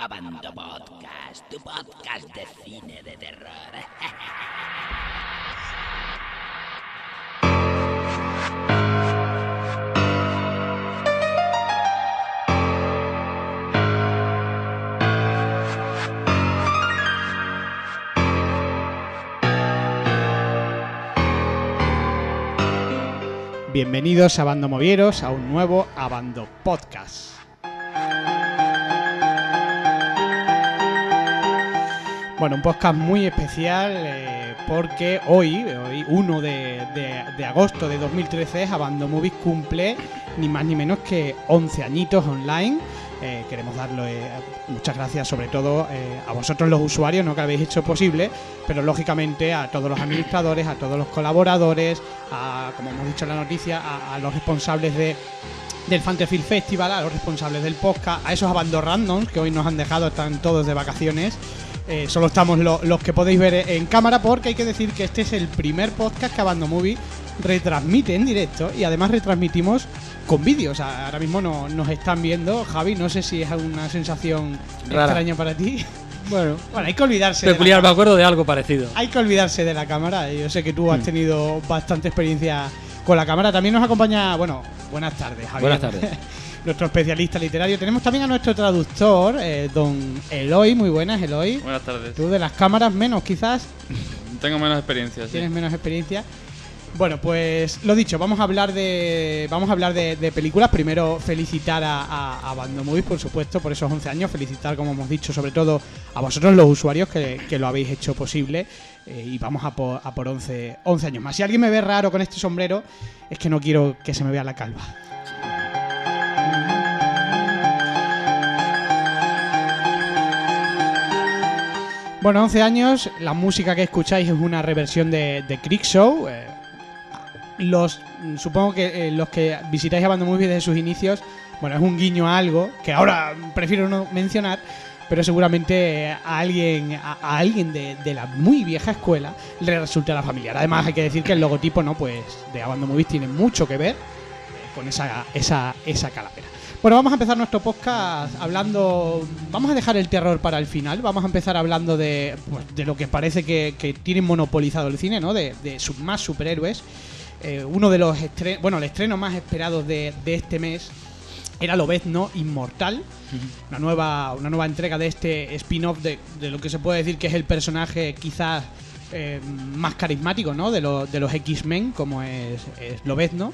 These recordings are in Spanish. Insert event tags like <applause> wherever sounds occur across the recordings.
Abando Podcast, tu podcast de cine de terror. Bienvenidos a Bando Movieros a un nuevo Abando Podcast. Bueno, un podcast muy especial eh, porque hoy, hoy 1 de, de- agosto de 2013, Abando Movies cumple ni más ni menos que 11 añitos online. Eh, queremos darle eh, muchas gracias sobre todo a vosotros los usuarios, no que habéis hecho posible, pero lógicamente a todos los administradores, a todos los colaboradores, a, como hemos dicho en la noticia, a, los responsables de, del Fantasyfield Festival, a los responsables del podcast, a esos abandos randoms que hoy nos han dejado, están todos de vacaciones. Eh, solo estamos lo- los que podéis ver en cámara porque hay que decir que este es el primer podcast que Abando Movie retransmite en directo y además retransmitimos con vídeo. O sea, ahora mismo no, nos están viendo. Javi, no sé si es una sensación Rara. extraña para ti. Bueno, <laughs> Bueno, hay que olvidarse. de la me cámara. acuerdo de algo parecido. Hay que olvidarse de la cámara. Yo sé que tú Mm. has tenido bastante experiencia con la cámara. También nos acompaña, bueno, buenas tardes, Javier. Buenas tardes. <laughs> nuestro especialista literario. Tenemos también a nuestro traductor, eh, don Eloy. Muy buenas, Eloy. Buenas tardes. Tú de las cámaras menos, quizás. <laughs> Tengo menos experiencia, sí. Tienes menos experiencia. Bueno, pues lo dicho, vamos a hablar de vamos a hablar de, de películas. Primero felicitar a, a, a Bando Movies, por supuesto, por esos 11 años. Felicitar, como hemos dicho, sobre todo a vosotros los usuarios que, que lo habéis hecho posible. Eh, y vamos a por, a por 11, 11 años más. Si alguien me ve raro con este sombrero, es que no quiero que se me vea la calva. Bueno, 11 años, la música que escucháis es una reversión de, de Creek Show. eh, los, supongo que eh, los que visitáis a Bando Movies desde sus inicios, bueno, es un guiño a algo que ahora prefiero no mencionar, pero seguramente a alguien, a, a alguien de, de la muy vieja escuela le resultará familiar. Además, hay que decir que el logotipo, ¿no? Pues de Abando Movies tiene mucho que ver eh, con esa, esa, esa calavera. Bueno, vamos a empezar nuestro podcast hablando. Vamos a dejar el terror para el final. Vamos a empezar hablando de, pues, de lo que parece que, que tienen monopolizado el cine, ¿no? De, de sus más superhéroes. Eh, uno de los estrenos. Bueno, el estreno más esperado de, de este mes era Lobezno Inmortal. Una nueva, una nueva entrega de este spin-off de, de lo que se puede decir que es el personaje quizás eh, más carismático, ¿no? De, lo- de los X-Men, como es, es Lobezno.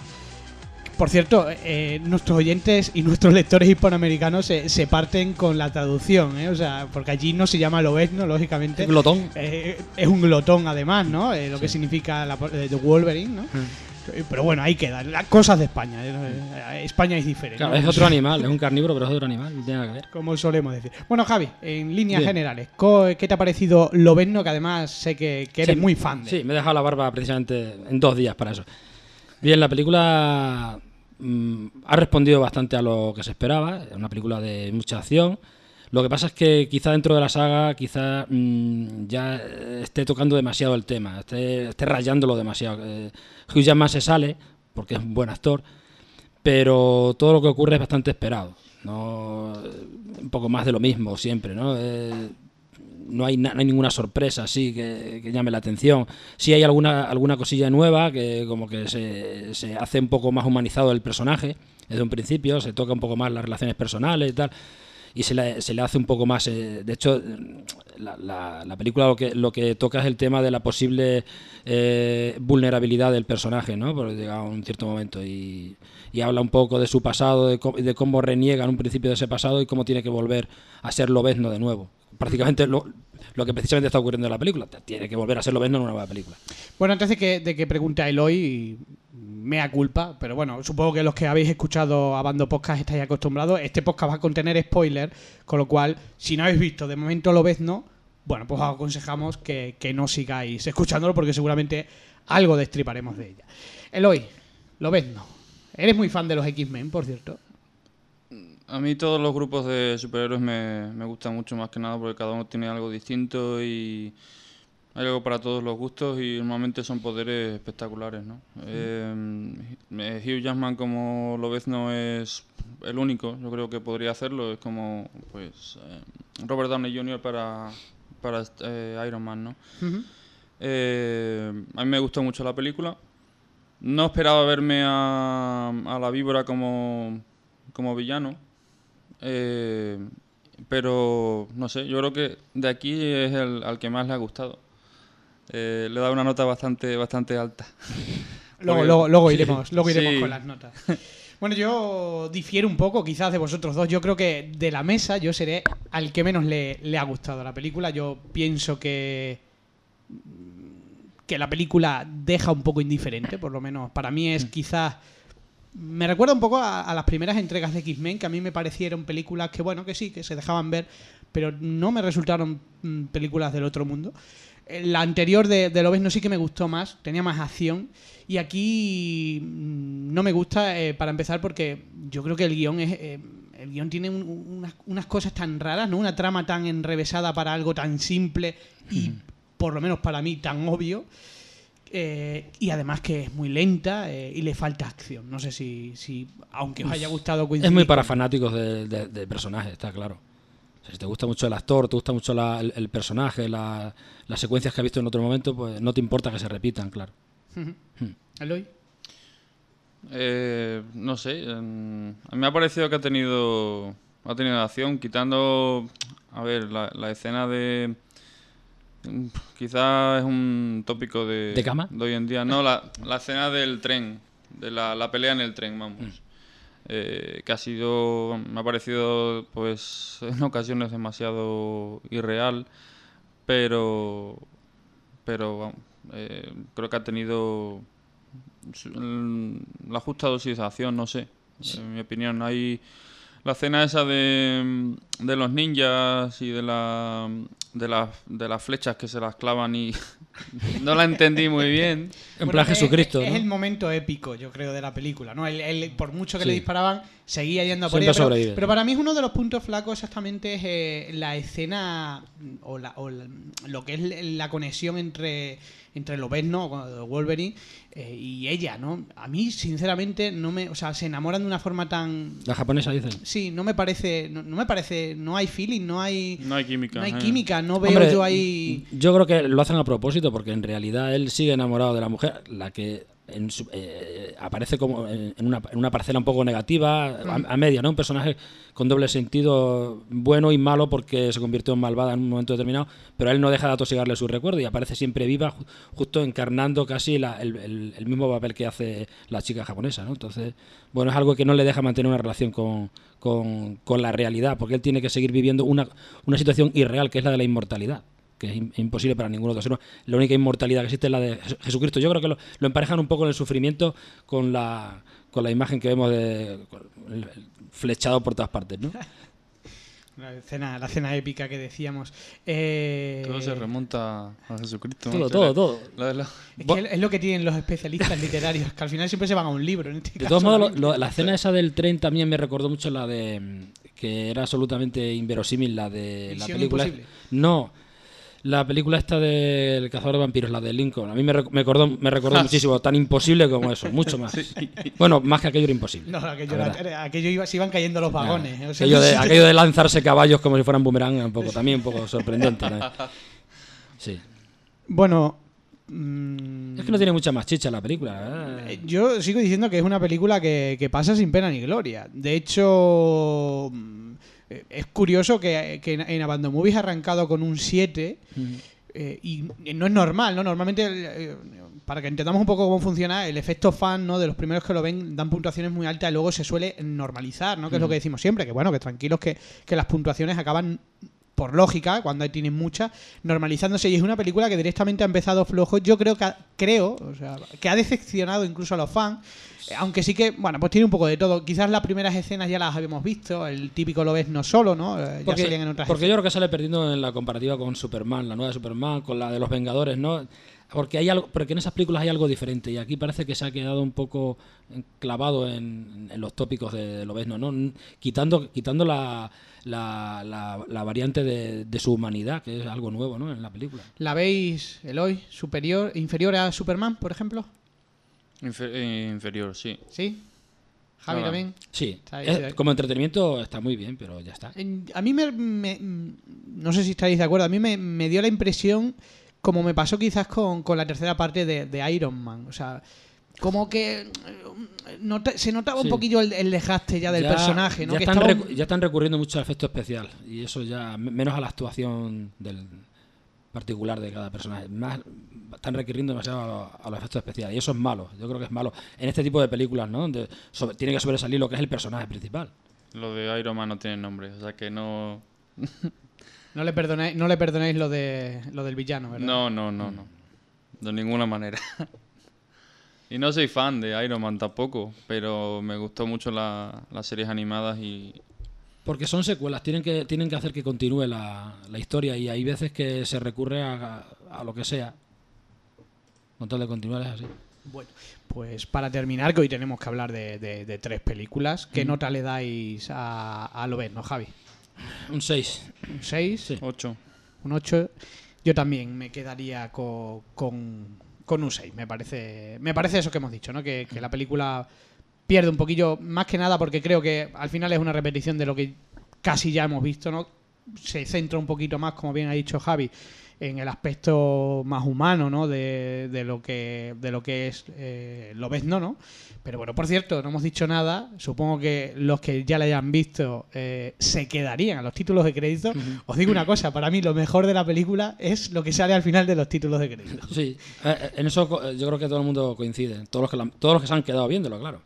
Por cierto, eh, nuestros oyentes y nuestros lectores hispanoamericanos se, se parten con la traducción, ¿eh? O sea, porque allí no se llama Lobezno, lógicamente. Glotón. Eh, es un glotón, además, ¿no? Eh, lo que significa la, Wolverine, ¿no? Eh, Pero bueno, ahí queda. Las cosas de España. eh, España es diferente. Claro, ¿no? es otro animal, es un carnívoro, pero es otro animal, no tiene nada que ver. Como solemos decir. Bueno, Javi, en líneas Bien. generales, ¿qué te ha parecido Lobezno? Que además sé que, que eres Sí, muy fan de. Sí, me he dejado la barba precisamente en dos días para eso. Bien, la película mm, ha respondido bastante a lo que se esperaba. Es una película de mucha acción. Lo que pasa es que quizá dentro de la saga quizá mm, ya esté tocando demasiado el tema, esté, esté rayándolo demasiado. Eh, Hugh Jackman se sale porque es un buen actor, pero todo lo que ocurre es bastante esperado. No, un poco más de lo mismo siempre, ¿no? Eh, no hay, ninguna sorpresa así que, llame la atención. Sí hay alguna, alguna cosilla nueva que como que se, se hace un poco más humanizado el personaje desde un principio, se toca un poco más las relaciones personales y tal, y se le, se le hace un poco más... eh, de hecho, la, la- la película lo que, lo que toca es el tema de la posible eh, vulnerabilidad del personaje, ¿no? Por llega a un cierto momento y, y habla un poco de su pasado, de, de cómo reniega en un principio de ese pasado y cómo tiene que volver a ser Lobezno de nuevo. Prácticamente lo, lo que precisamente está ocurriendo en la película. Tiene que volver a ser Lobezno en una nueva película. Bueno, antes de que, de que pregunte a Eloy, mea culpa, pero bueno, supongo que los que habéis escuchado a Bando Podcast estáis acostumbrados. Este podcast va a contener spoiler, con lo cual, si no habéis visto de momento Lobezno, bueno, pues os aconsejamos que, que no sigáis escuchándolo porque seguramente algo destriparemos de ella. Eloy, Lobezno, eres muy fan de los X-Men, por cierto. A mí todos los grupos de superhéroes me, me gustan mucho más que nada porque cada uno tiene algo distinto y hay algo para todos los gustos y normalmente son poderes espectaculares, ¿no? Eh, eh, Hugh Jackman como lo ves no es el único, yo creo que podría hacerlo, es como pues eh, Robert Downey Jr. para, para eh, Iron Man, ¿no? Eh, a mí me gustó mucho la película. No esperaba verme a, a la víbora como, como villano. Eh, pero no sé, yo creo que de aquí es el al que más le ha gustado. Eh, le he dado una nota bastante, bastante alta. <laughs> Luego, Porque- luego, luego <laughs> sí, iremos, luego iremos sí. con las notas. Bueno, yo difiero un poco quizás de vosotros dos. Yo creo que de la mesa yo seré al que menos le, le ha gustado la película. Yo pienso que que la película deja un poco indiferente, por lo menos para mí Mm. es quizás me recuerda un poco a, a las primeras entregas de X-Men, que a mí me parecieron películas que, bueno, que sí, que se dejaban ver, pero no me resultaron mm, películas del otro mundo. Eh, La anterior de, de Lobezno sí que me gustó más, tenía más acción. Y aquí mm, no me gusta, eh, para empezar, porque yo creo que el guion es. eh, el guion tiene un- unas, unas cosas tan raras, ¿no? Una trama tan enrevesada para algo tan simple y, por lo menos para mí, tan obvio. Eh, y además que es muy lenta eh, y le falta acción. No sé si, si aunque os haya gustado Es muy para fanáticos de, de- de personajes, está claro. O sea, si te gusta mucho el actor, te gusta mucho la- el, el personaje, la- las secuencias que has visto en otro momento, pues no te importa que se repitan, claro. Ujú. Eloy. Eh, no sé, em, a mí me ha parecido que ha tenido, ha tenido acción, quitando, a ver, la, la escena de... Quizás es un tópico de, ¿De cama? de hoy en día. No, la, la escena del tren, de la, la pelea en el tren, vamos. Mm. Eh, que ha sido, me ha parecido, pues, <laughs> en ocasiones demasiado irreal, pero, pero vamos, eh, creo que ha tenido la justa dosis de acción, no sé, en mi opinión. Hay la escena esa de, de los ninjas y de, la, de, las, de las flechas que se las clavan y <laughs> no la entendí muy bien. En Bueno, plan es- Jesucristo, Es, ¿no? el momento épico, yo creo, de la película, ¿no? Él, por mucho que Sí. le disparaban, seguía yendo a por ella. Pero, para mí es uno de los puntos flacos exactamente es eh, la escena o, la, o la- lo que es la conexión entre entre Lobezno, Wolverine, eh, y ella, ¿no? A mí, sinceramente, no me... O sea, se enamoran de una forma tan... La japonesa dicen. Sí, no me parece... No, no me parece... No hay feeling, no hay... No hay química. No hay eh. química, no veo Hombre, yo ahí... Yo creo que lo hacen a propósito porque en realidad él sigue enamorado de la mujer, la que en su- eh, aparece como en una, en una parcela un poco negativa, a, a media, ¿no? Un personaje con doble sentido, bueno y malo porque se convirtió en malvada en un momento determinado, pero él no deja de atosigarle su recuerdo y aparece siempre viva, ju- justo encarnando casi la- el, el- el mismo papel que hace la chica japonesa, ¿no? Entonces, bueno, es algo que no le deja mantener una relación con, con- con la realidad, porque él tiene que seguir viviendo una, una situación irreal, que es la de la inmortalidad que es im- imposible para ninguno de nosotros. La única inmortalidad que existe es la de Jes- Jesucristo. Yo creo que lo, lo emparejan un poco en el sufrimiento con la, con la imagen que vemos de flechado por todas partes, ¿no? <laughs> La escena, la escena épica que decíamos. Eh, Todo se remonta a Jesucristo. todo, ¿no? todo, todo. la de la- Es, que es lo que tienen los especialistas literarios, que al final siempre se van a un libro. En este De caso, todos modos, la lo- lo- la escena esa del tren también me recordó mucho la de mm, que era absolutamente inverosímil la de la película. Imposible. No, la película esta del cazador de vampiros, la de Lincoln. A mí me, rec- me recordó, me recordó muchísimo, tan imposible como eso, mucho más. Bueno, más que aquello era imposible. No, aquello, era- aquello iba, se iban cayendo los vagones. o sea, aquello, de, <laughs> aquello de lanzarse caballos como si fueran boomerang, un poco, también un poco sorprendente. ¿no? Sí. Bueno, mm, Es que no tiene mucha más chicha la película. ¿eh? eh, yo sigo diciendo que es una película que, que pasa sin pena ni gloria. De hecho, mm, es curioso que, que en, en Abandon Movies ha arrancado con un 7. eh, y no es normal, ¿no? Normalmente, eh, para que entendamos un poco cómo funciona, el efecto fan, ¿no? De los primeros que lo ven dan puntuaciones muy altas y luego se suele normalizar, ¿no? Que es lo que decimos siempre, que bueno, que tranquilos que, que las puntuaciones acaban por lógica, cuando hay- tienen muchas, normalizándose. Y es una película que directamente ha empezado flojo. Yo creo que ha, creo, o sea, que ha decepcionado incluso a los fans. Aunque sí que, bueno, pues tiene un poco de todo. Quizás las primeras escenas ya las habíamos visto. El típico lo ves no solo, ¿no? Eh, ya Porque, salían en otras porque yo creo que sale perdiendo en la comparativa con Superman, la nueva Superman, con la de los Vengadores, ¿no? Porque hay algo, porque en esas películas hay algo diferente y aquí parece que se ha quedado un poco clavado en, en los tópicos de, de Lobezno, ¿no? Quitando, quitando la, la, la- la variante de, de su humanidad, que es algo nuevo, ¿no? En la película. ¿La veis, Eloy, superior, inferior a Superman, por ejemplo? Eh, inferior, sí. ¿Sí? Javi también. Sí, es- ahí. como entretenimiento está muy bien, pero ya está. A mí me, me- no sé si estaréis de acuerdo, a mí me, me dio la impresión, como me pasó quizás con, con la tercera parte de, de Iron Man. O sea, como que eh, nota- se notaba un poquillo el, el desgaste ya del Ya- personaje, ¿no? Ya Que están, estaba- recu- ya están recurriendo mucho al efecto especial. Y eso ya, me- menos a la actuación del particular de cada personaje. Más, están recurriendo demasiado a, los- a los efectos especiales. Y eso es malo. Yo creo que es malo. En este tipo de películas, ¿no? Donde sobre- tiene que sobresalir lo que es el personaje principal. Lo de Iron Man no tiene nombre, o sea que no... <laughs> No le perdonáis, no le perdonáis lo de lo del villano, ¿verdad? No, no, no, no. De ninguna manera. <laughs> y no soy fan de Iron Man tampoco, pero me gustó mucho la- las series animadas y... Porque son secuelas, tienen que, tienen que hacer que continúe la, la historia y hay veces que se recurre a, a lo que sea. Con tal de continuar es así. Bueno, pues para terminar, que hoy tenemos que hablar de, de- de tres películas, ¿qué nota le dais a, a Lobez, no, Javi? Un 6. ¿Un 6? Sí. Ocho. ¿Un 8? Yo también me quedaría co- con, con un 6. Me parece, me parece eso que hemos dicho, ¿no? Que, que la película pierde un poquillo, más que nada porque creo que al final es una repetición de lo que casi ya hemos visto, ¿no? Se centra un poquito más, como bien ha dicho Javi, en el aspecto más humano, ¿no? De, de lo que de lo que es eh, lo ves no, ¿no? Pero bueno, por cierto, no hemos dicho nada. Supongo que los que ya la hayan visto eh, se quedarían a los títulos de crédito. Os digo una cosa, para mí lo mejor de la película es lo que sale al final de los títulos de crédito. Sí, eh, eh, en eso eh, yo creo que todo el mundo coincide. Todos los que, la- todos los que se han quedado viéndolo, claro.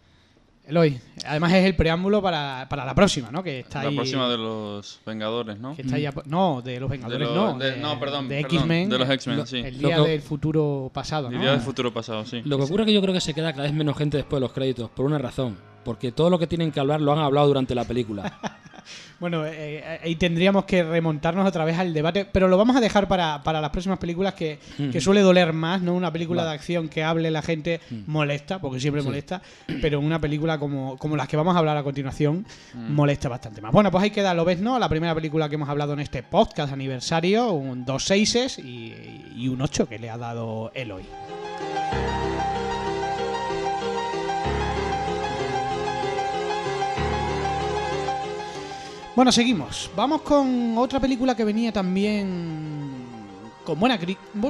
Eloy, además es el preámbulo para, para la próxima, ¿no? Que está La ahí, próxima de los Vengadores, ¿no? que está ahí a- no, de los Vengadores, De no. de- de, no, perdón, de X-Men. de los X-Men, Lo- sí. El día que- del futuro pasado, El día del futuro pasado, sí. Lo que ocurre es que yo creo que se queda cada vez menos gente después de los créditos, por una razón. Porque todo lo que tienen que hablar lo han hablado durante la película. <laughs> Bueno, eh, ahí tendríamos que remontarnos otra vez al debate, pero lo vamos a dejar para, para las próximas películas que, que suele doler más, ¿no? Una película Vale. de acción que hable la gente molesta, porque siempre Sí. molesta, pero una película como, como las que vamos a hablar a continuación molesta bastante más. Bueno, pues ahí queda Lo ves, ¿no? La primera película que hemos hablado en este podcast aniversario, un dos seises y, y un 8 que le ha dado Eloy. Bueno, seguimos. Vamos con otra película que venía también con buena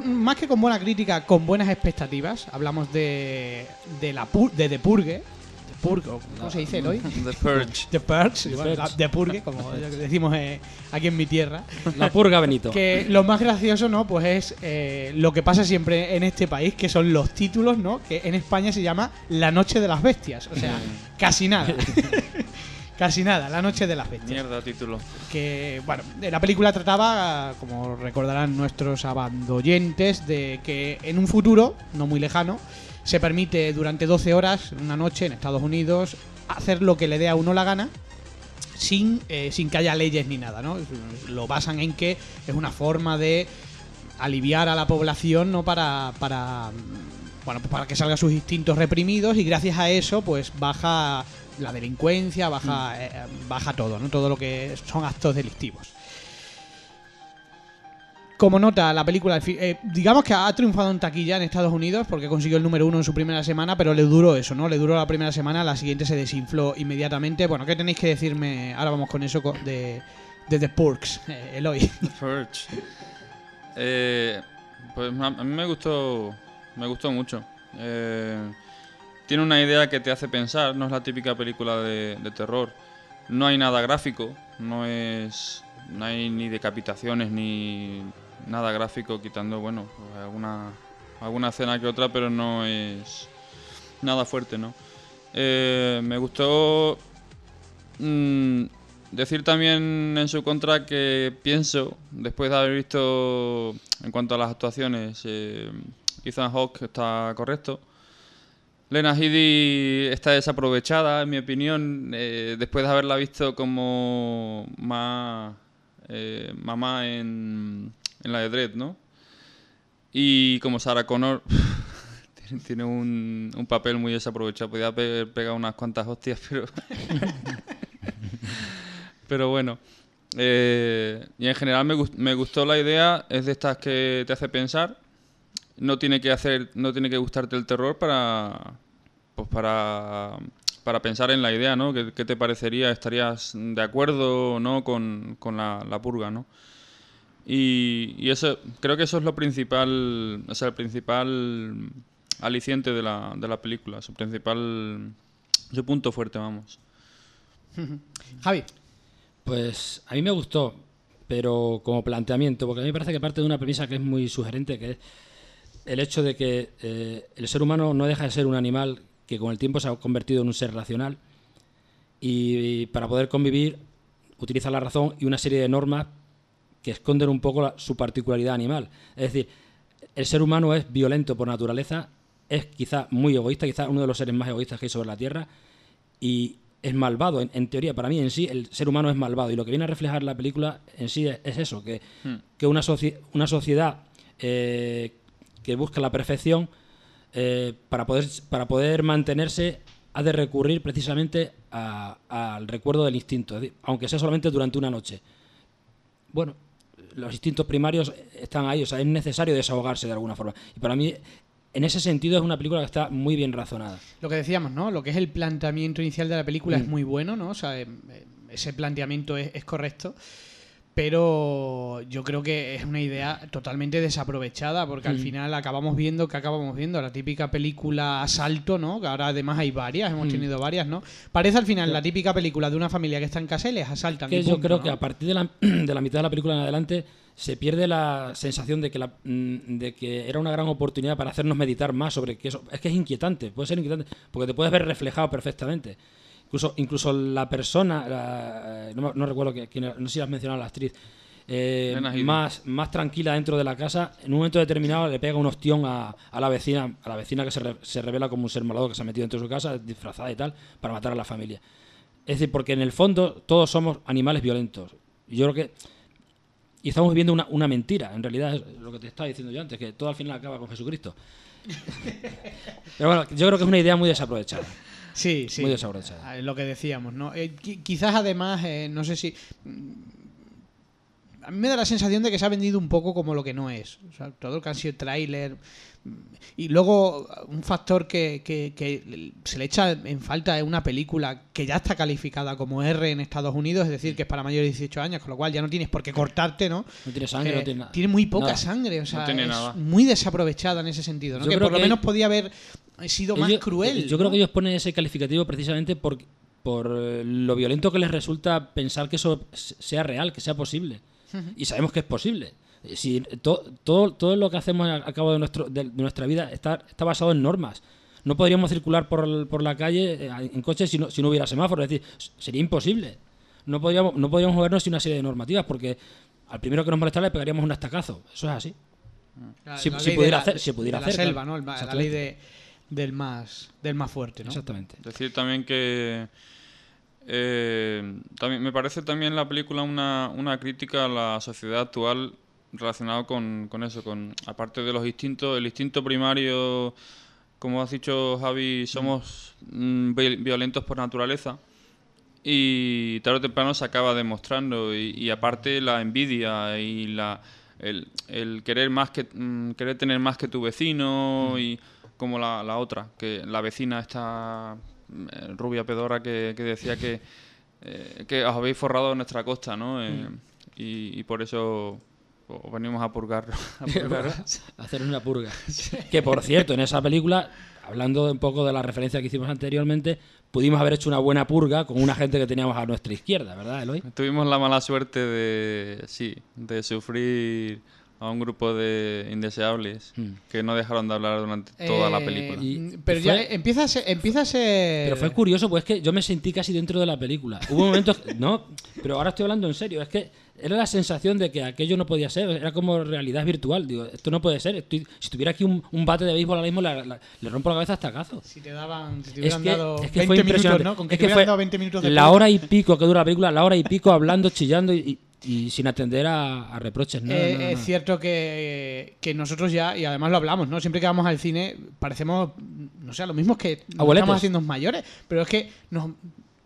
más que con buena crítica, con buenas expectativas. Hablamos de de la pu- de The Purge, The Purge, o ¿cómo se dice hoy? <laughs> The Purge. The Purge, The bueno, la- Purge. The Purge, como decimos eh, aquí en mi tierra. La purga Benito. Que lo más gracioso, ¿no? Pues es eh, lo que pasa siempre en este país, que son los títulos, ¿no? Que en España se llama La Noche de las Bestias. O sea, casi nada. <laughs> casi nada, La Noche de las Bestias. Mierda, título. Que, bueno, la película trataba, como recordarán nuestros abandoyentes, de que en un futuro, no muy lejano, se permite durante 12 horas, una noche en Estados Unidos, hacer lo que le dé a uno la gana sin, eh, sin que haya leyes ni nada, ¿no? Lo basan en que es una forma de aliviar a la población, ¿no? Para, para, bueno, pues para que salgan sus instintos reprimidos y gracias a eso, pues baja la delincuencia, baja, eh, baja todo, ¿no? Todo lo que son actos delictivos. Como nota, la película, eh, digamos que ha triunfado en taquilla en Estados Unidos porque consiguió el número uno en su primera semana, pero le duró eso, ¿no? Le duró la primera semana, la siguiente se desinfló inmediatamente. Bueno, ¿qué tenéis que decirme? Ahora vamos con eso de, de The Purks, eh, Eloy. The Purge. Eh, pues a a mí me gustó, me gustó mucho. Eh, tiene una idea que te hace pensar, no es la típica película de, terror. No hay nada gráfico, no es, no hay ni decapitaciones ni nada gráfico, quitando bueno pues alguna alguna escena que otra, pero no es nada fuerte, ¿no? Eh, me gustó mm, decir también en su contra que pienso, después de haber visto en cuanto a las actuaciones, eh, Ethan Hawke está correcto. Lena Headey está desaprovechada, en mi opinión, eh, después de haberla visto como más eh, mamá en, en la de Dread, ¿no? Y como Sarah Connor <laughs> tiene, un, un papel muy desaprovechado. Podía haber pegado unas cuantas hostias, pero... <laughs> pero bueno. Eh, y en general me, gust- me gustó la idea. Es de estas que te hace pensar. No tiene que hacer, no tiene que gustarte el terror para, pues para, para pensar en la idea, ¿no? ¿Qué, qué te parecería? ¿Estarías de acuerdo o no con, con la, la purga, no? Y, y eso, creo que eso es lo principal, o sea, el principal aliciente de la, de la película, su principal, su punto fuerte, vamos. <laughs> Javi. Pues a mí me gustó, pero como planteamiento, porque a mí me parece que parte de una premisa que es muy sugerente, que es el hecho de que eh, el ser humano no deja de ser un animal que con el tiempo se ha convertido en un ser racional y, para poder convivir utiliza la razón y una serie de normas que esconden un poco la- su particularidad animal. Es decir, el ser humano es violento por naturaleza, es quizá muy egoísta, quizá uno de los seres más egoístas que hay sobre la Tierra y es malvado. En, en teoría, para mí en sí, el ser humano es malvado. Y lo que viene a reflejar la película en sí es, es eso, que, que una, soci- una sociedad eh, que busca la perfección, eh, para, poder, para poder mantenerse, ha de recurrir precisamente al recuerdo del instinto, aunque sea solamente durante una noche. Bueno, los instintos primarios están ahí, o sea, es necesario desahogarse de alguna forma. Y para mí, en ese sentido, es una película que está muy bien razonada. Lo que decíamos, ¿no? Lo que es el planteamiento inicial de la película Mm. es muy bueno, ¿no? O sea, eh, eh, ese planteamiento es, es correcto. Pero yo creo que es una idea totalmente desaprovechada, porque al Mm. final acabamos viendo que acabamos viendo la típica película Asalto, ¿no? Que ahora además hay varias, hemos Mm. tenido varias, ¿no? Parece al final la típica película de una familia que está en casa y les asaltan. que yo creo ¿no? que a partir de la, <clears throat> de la mitad de la película en adelante se pierde la sensación de que, la, mm, de que era una gran oportunidad para hacernos meditar más sobre que eso. Es que es inquietante, puede ser inquietante, porque te puedes ver reflejado perfectamente. Incluso, incluso la persona, la- no, me- no recuerdo que- era, no sé si has mencionado a la actriz, eh, más, más tranquila dentro de la casa, en un momento determinado le pega un ostión a, a la vecina, a la vecina que se, re- se revela como un ser malvado que se ha metido dentro de su casa, disfrazada y tal, para matar a la familia. Es decir, porque en el fondo todos somos animales violentos. Y yo creo que. Y estamos viviendo una, una mentira, en realidad es lo que te estaba diciendo yo antes, que todo al final acaba con Jesucristo. <laughs> Pero bueno, yo creo que es una idea muy desaprovechada. Sí, sí. Muy desaprovechada. Ah, Lo que decíamos, ¿no? Eh, qui- quizás además, eh, no sé si. mm, A mí me da la sensación de que se ha vendido un poco como lo que no es. O sea, todo lo que ha sido tráiler. mm, Y luego, un factor que, que- que se le echa en falta es una película que ya está calificada como R en Estados Unidos, es decir, que es para mayores de 18 años, con lo cual ya no tienes por qué cortarte, ¿no? No tiene sangre, Eh, no tiene nada. tiene muy poca Nada. sangre, o sea, tiene es nada. muy desaprovechada en ese sentido, ¿no? Yo que creo por lo menos podía haber sido más cruel. Yo creo que ellos ponen ese calificativo precisamente por, por eh, lo violento que les resulta pensar que eso sea real, que sea posible. Y sabemos que es posible. Eh, Si to- todo, todo lo que hacemos a, a cabo de, nuestro, de, de nuestra vida está, está basado en normas. No podríamos circular por, por la calle eh, en coche si no, si no hubiera semáforos. Es decir, sería imposible. No podríamos, no podríamos movernos sin una serie de normativas porque al primero que nos molestara le pegaríamos un estacazo. Eso es así. La- Si- la si pudiera la- hacer- si pudiera hacer, La selva, claro. ¿no? La ley de, del, más, del más fuerte, ¿no? Exactamente. Decir también que eh, también me parece también la película una, una crítica a la sociedad actual relacionado con, con eso, con aparte de los instintos, el instinto primario, como has dicho Javi, somos mm, vi- violentos por naturaleza y tarde o temprano se acaba demostrando y, y aparte la envidia y la el, el querer más que mm, querer tener más que tu vecino y como la, la otra que la vecina esta mm, eh, rubia pedora que, que decía que eh, que os habéis forrado en nuestra costa no Eh, y, y por eso os venimos a purgar, <laughs> a <laughs> purgar. hacer una purga. <laughs> Que por cierto, en esa película, hablando un poco de la referencia que hicimos anteriormente, pudimos haber hecho una buena purga con una gente que teníamos a nuestra izquierda, ¿verdad, Eloy? Tuvimos la mala suerte de, sí, de sufrir a un grupo de indeseables Mm. que no dejaron de hablar durante toda la Eh, película. Y- pero y ya empieza a ser... Empieza a ser... Pero fue curioso, pues es que yo me sentí casi dentro de la película. Hubo momentos, no, pero ahora estoy hablando en serio, es que era la sensación de que aquello no podía ser, era como realidad virtual. Digo, esto no puede ser. estoy- si tuviera aquí un, un bate de béisbol ahora mismo, la- la- le rompo la cabeza hasta cazo. Si te daban... Si te Es hubieran que, dado es que 20 fue minutos, impresionante. ¿no? Con que es te que hubieran fue dado 20 minutos de la película. hora y pico que dura la película, la hora y pico hablando, chillando y, y sin atender a, a reproches. No, Eh, no, no. Es cierto que, que nosotros ya, y además lo hablamos, ¿no? Siempre que vamos al cine parecemos, no sé, lo mismo que estamos haciendo mayores, pero es que nos,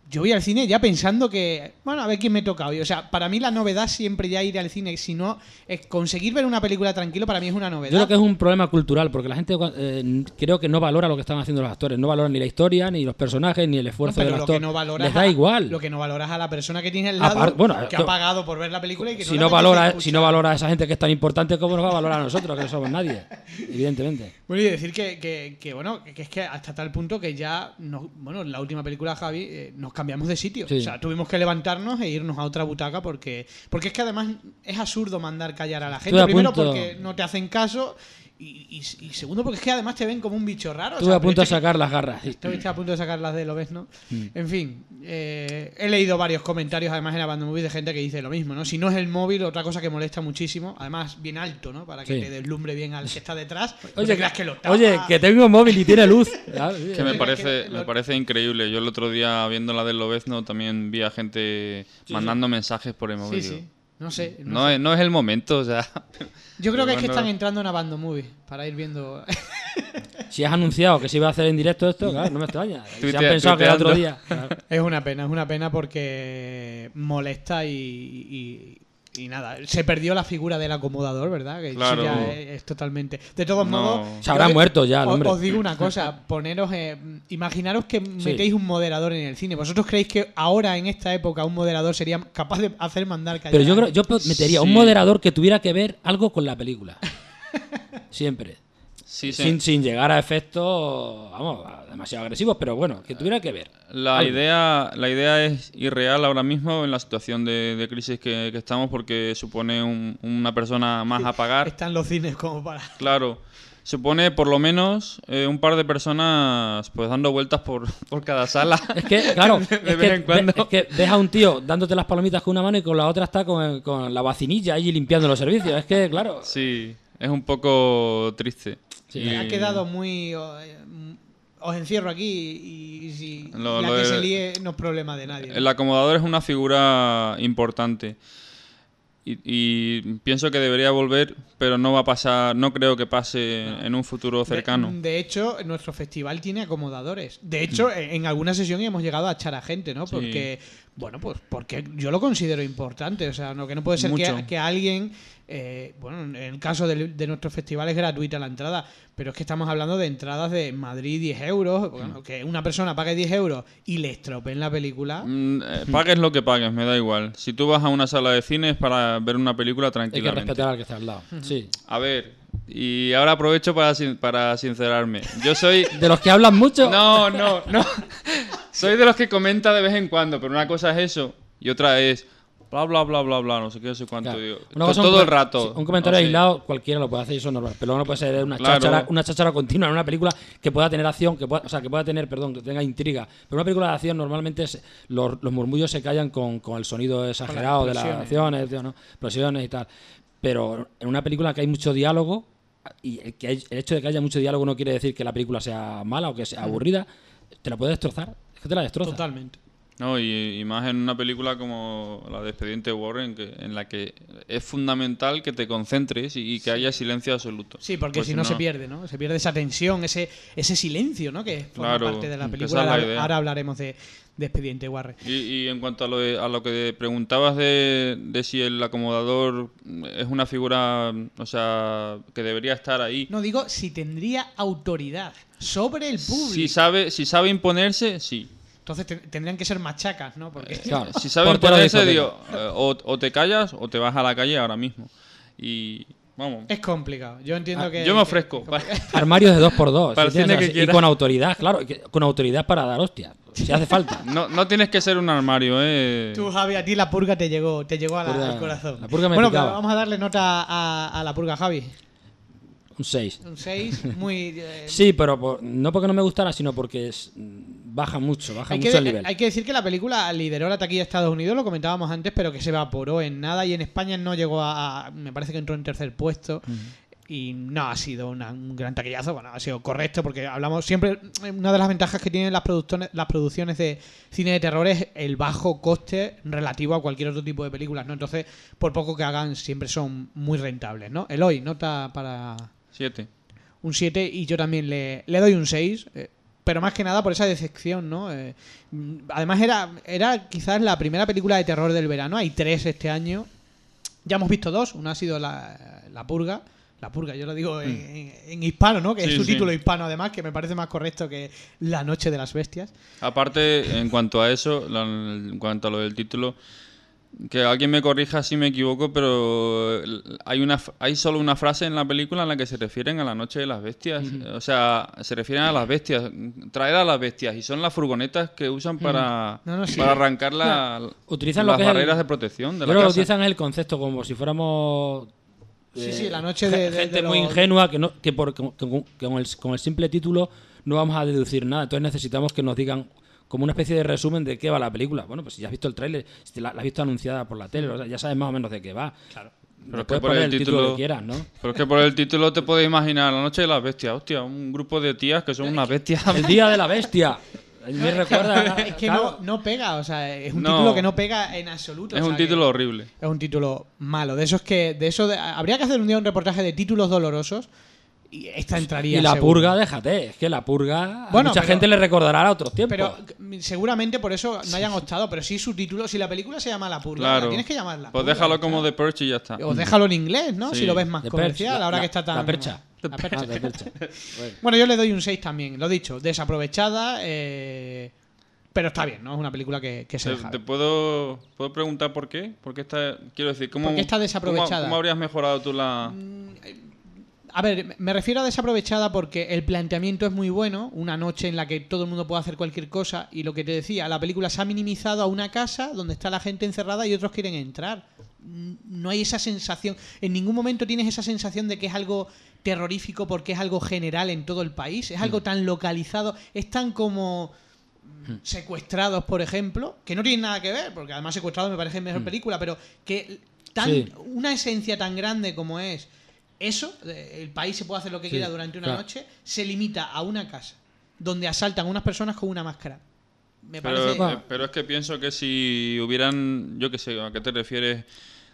yo voy al cine ya pensando que, bueno, a ver quién me toca hoy. O sea, para mí la novedad siempre ya ir al cine, si no, es conseguir ver una película tranquilo para mí es una novedad. Yo creo que es un problema cultural, porque la gente eh, creo que no valora lo que están haciendo los actores, no valoran ni la historia, ni los personajes, ni el No, esfuerzo pero del actor. no Les da a- igual. Lo que no valoras a la persona que tiene al lado, bueno, que ha pagado por ver la película y que si no apetece valora, si no valora a esa gente que es tan importante, ¿cómo nos va a valorar a nosotros, que no somos nadie? Evidentemente. Bueno, y decir que, que, que, bueno, que es que hasta tal punto que ya, nos, bueno, en la última película, Javi, eh, nos cambiamos de sitio. Sí. O sea, tuvimos que levantarnos e irnos a otra butaca porque, porque es que además es absurdo mandar callar a la gente. Primero punto- porque no te hacen caso y, y- y segundo porque es que además te ven como un bicho raro. o Estuve sea, a punto de sacar las garras. Estuviste a punto de sacarlas de lo ves, ¿no? Mm. En fin, eh, he leído varios comentarios además en Abandon Movie de gente que dice lo mismo, ¿no? Si no es el móvil, otra cosa que molesta muchísimo, además bien alto, ¿no? Para que Sí. te deslumbre bien al que está detrás. <laughs> No Oye, te creas que lo tapa. oye, que tengo móvil y tiene luz. <laughs> Sí. Que me parece, me parece increíble. Yo el otro día viendo la del Lobezno también vi a gente mandando mensajes por el móvil. Sí, sí. No sé. no No, sé. es, no es el momento, o sea. <laughs> Yo creo que es que están entrando en Abandon Movie para ir viendo. <laughs> Si has anunciado que se iba a hacer en directo esto, claro, no me extraña. Si has pensado que era otro día. claro. es una pena, es una pena porque molesta y, y- y nada. Se perdió la figura del acomodador, ¿verdad? Que eso Claro. ya es, es totalmente. De todos No. modos. Se habrá muerto ya os- hombre. Os digo una cosa, <laughs> poneros, eh, imaginaros que metéis un moderador en el cine. ¿Vosotros creéis que ahora, en esta época, un moderador sería capaz de hacer mandar callar? Pero yo creo, yo metería un moderador que tuviera que ver algo con la película. <laughs> Siempre. Sí, sí. Sin, sin llegar a efectos, vamos, demasiado agresivos, pero bueno, que tuviera que ver. La Algo. idea, la idea es irreal ahora mismo en la situación de, de crisis que, que estamos porque supone un- una persona más a pagar. Están los cines como para. Claro. Supone por lo menos eh, un par de personas pues dando vueltas por, por cada sala. Es que, claro, <laughs> De es, vez que, en cuando. ve- es que ves a un tío dándote las palomitas con una mano y con la otra está con, con la vacinilla ahí limpiando los servicios. Es que, claro, Sí, es un poco triste. Sí. Ha quedado muy. eh, Os encierro aquí y, y si Lo- la lo que de- se líe no es problema de nadie. El acomodador es una figura importante. Y, y pienso que debería volver, pero no va a pasar, no creo que pase en un futuro cercano. De, de hecho, nuestro festival tiene acomodadores. De hecho, en en alguna sesión hemos llegado a echar a gente, ¿no? Mm. Sí. Porque, bueno, pues porque yo lo considero importante. O sea, no, que no puede ser que, que alguien, eh, bueno, en el caso del- de, nuestro festival es gratuita la entrada, pero es que estamos hablando de entradas de Madrid 10 euros. Bueno, que una persona pague 10 euros y le estropeen la película. Mm, eh, pagues lo que pagues, me da igual. Si tú vas a una sala de cine es para ver una película hay que tranquilamente. respetar al que está al lado. Sí. A ver, y ahora aprovecho para, sin- para sincerarme. Yo soy... <laughs> De los que hablan mucho, No, no, no. <laughs> Soy de los que comenta de vez en cuando, pero una cosa es eso y otra es bla bla bla bla bla, no sé qué, no sé cuánto Claro. digo. Una To- cosa, un todo el rato. sí, un comentario sea, aislado, cualquiera lo puede hacer y eso es normal. Pero no puede ser una Claro. cháchara, una cháchara continua en una película que pueda tener acción, que pueda, o sea, que pueda tener, perdón, que tenga intriga. Pero una película de acción normalmente los, los murmullos se callan con, con el sonido exagerado de las acciones, tío, ¿no? explosiones y tal. Pero en una película que hay mucho diálogo, y el, que hay- el hecho de que haya mucho diálogo no quiere decir que la película sea mala o que sea aburrida, te la puede destrozar. Es que te la destroza. Totalmente. No, y, y más en una película como la de Expediente Warren, que, en la que es fundamental que te concentres y, y que haya silencio absoluto. Sí, porque Pues si no, se pierde, ¿no? Se pierde esa tensión, ese, ese silencio, ¿no? Que forma Claro, parte de la película. es la Ahora- hablaremos de, de Expediente Warren. Y, y en cuanto a lo, de- a lo que preguntabas de, de si el acomodador es una figura, o sea, que debería estar ahí. No, digo si tendría autoridad sobre el público. Si sabe, si sabe imponerse, sí. Entonces te- tendrían que ser machacas, ¿no? Porque Claro. Si <laughs> sabe Portero de imponerse, discoteca. digo, eh, o, o te callas o te vas a la calle ahora mismo. Y vamos, es complicado. Yo entiendo Ah, que. yo me que- ofrezco. <laughs> Armarios de dos por dos. Para si que y con autoridad, claro, con autoridad para dar hostia. Si hace falta. No, no tienes que ser un armario, eh. Tú, Javi, a ti la purga te llegó, te llegó a la- Purga- al corazón. la purga me bueno, picaba. pero vamos a darle nota a, a la purga, Javi. Un 6. Un 6, muy. <laughs> eh, Sí, pero por- no porque no me gustara, sino porque es- baja mucho, baja Hay mucho que, el nivel. hay que decir que la película lideró la taquilla de Estados Unidos, lo comentábamos antes, pero que se evaporó en nada y en España no llegó a. a- me parece que entró en tercer puesto. Y no ha sido una- un gran taquillazo, bueno, ha sido correcto porque hablamos siempre. Una de las ventajas que tienen las, productones- las producciones de cine de terror es el bajo coste relativo a cualquier otro tipo de películas, ¿no? Entonces, por poco que hagan, siempre son muy rentables, ¿no? Eloy, nota para Siete. un 7 y yo también le, le doy un 6. eh, pero más que nada por esa decepción, ¿no? Eh, mm, además era, era quizás la primera película de terror del verano, hay tres este año. Ya hemos visto dos, una ha sido La, la Purga, la purga, yo lo digo en, en- en hispano, ¿no? Que es Mm. Su sí. título hispano, además, que me parece más correcto que La Noche de las Bestias. Aparte, en cuanto a eso, en cuanto a lo del título, que alguien me corrija si me equivoco, pero hay una hay solo una frase en la película en la que se refieren a la noche de las bestias. O sea, se refieren a las bestias, traer a las bestias, y son las furgonetas que usan para, No, no, sí. para arrancar la- Utilizan las lo que es el- barreras de protección de la casa. utilizan el concepto como si fuéramos Sí, eh, sí, la noche de- de- gente de muy ingenua que no que por que con el, con el simple título no vamos a deducir nada entonces necesitamos que nos digan como una especie de resumen de qué va la película bueno pues si ya has visto el tráiler si te la, la has visto anunciada por la tele o sea, ya sabes más o menos de qué va claro Pero es que puedes por poner el título, título- que quieras no Pero es que por el título te puedes imaginar la noche de las bestias. Hostia, un grupo de tías que son unas bestias. el día de la bestia <laughs> me recuerda Es que claro, no, no pega, o sea, es un No. título que no pega en absoluto. Es o un sea, título horrible. Es un título malo. De esos que. De eso de- habría que hacer un día un reportaje de títulos dolorosos. Y esta entraría. y la seguro. purga déjate es que la purga a mucha pero- gente le recordará a otros tiempos Pero mm, seguramente por eso no hayan optado. Pero sí su título, si la película se llama La Purga, la Claro. tienes que llamarla. Pues déjalo como de Perch y ya está. O déjalo en inglés, ¿no? Sí. Si lo ves más comercial, perch, la- ahora la- que está tan. la percha. La percha. Ah, de percha. <laughs> Bueno, yo le doy un 6 también, lo dicho. Desaprovechada, eh, pero está bien, ¿no? Es una película que, que se ¿Te, deja. te ver. puedo, puedo preguntar por qué? ¿Por qué está, quiero decir, ¿cómo, ¿Por qué está desaprovechada? ¿cómo, cómo habrías mejorado tú la...? A ver, me refiero a desaprovechada porque el planteamiento es muy bueno, una noche en la que todo el mundo puede hacer cualquier cosa y lo que te decía, la película se ha minimizado a una casa donde está la gente encerrada y otros quieren entrar. Mm, No hay esa sensación, en ningún momento tienes esa sensación de que es algo terrorífico porque es algo general en todo el país, es algo tan localizado, es tan como mm, secuestrados, por ejemplo, que no tienen nada que ver, porque además secuestrados me parece mejor película, pero que tan, Sí. una esencia tan grande como es eso, el país se puede hacer lo que Sí, quiera durante una claro. noche, se limita a una casa donde asaltan a unas personas con una máscara. Me Pero, parece... Bueno. eh, pero es que pienso que si hubieran, yo qué sé, ¿a qué te refieres?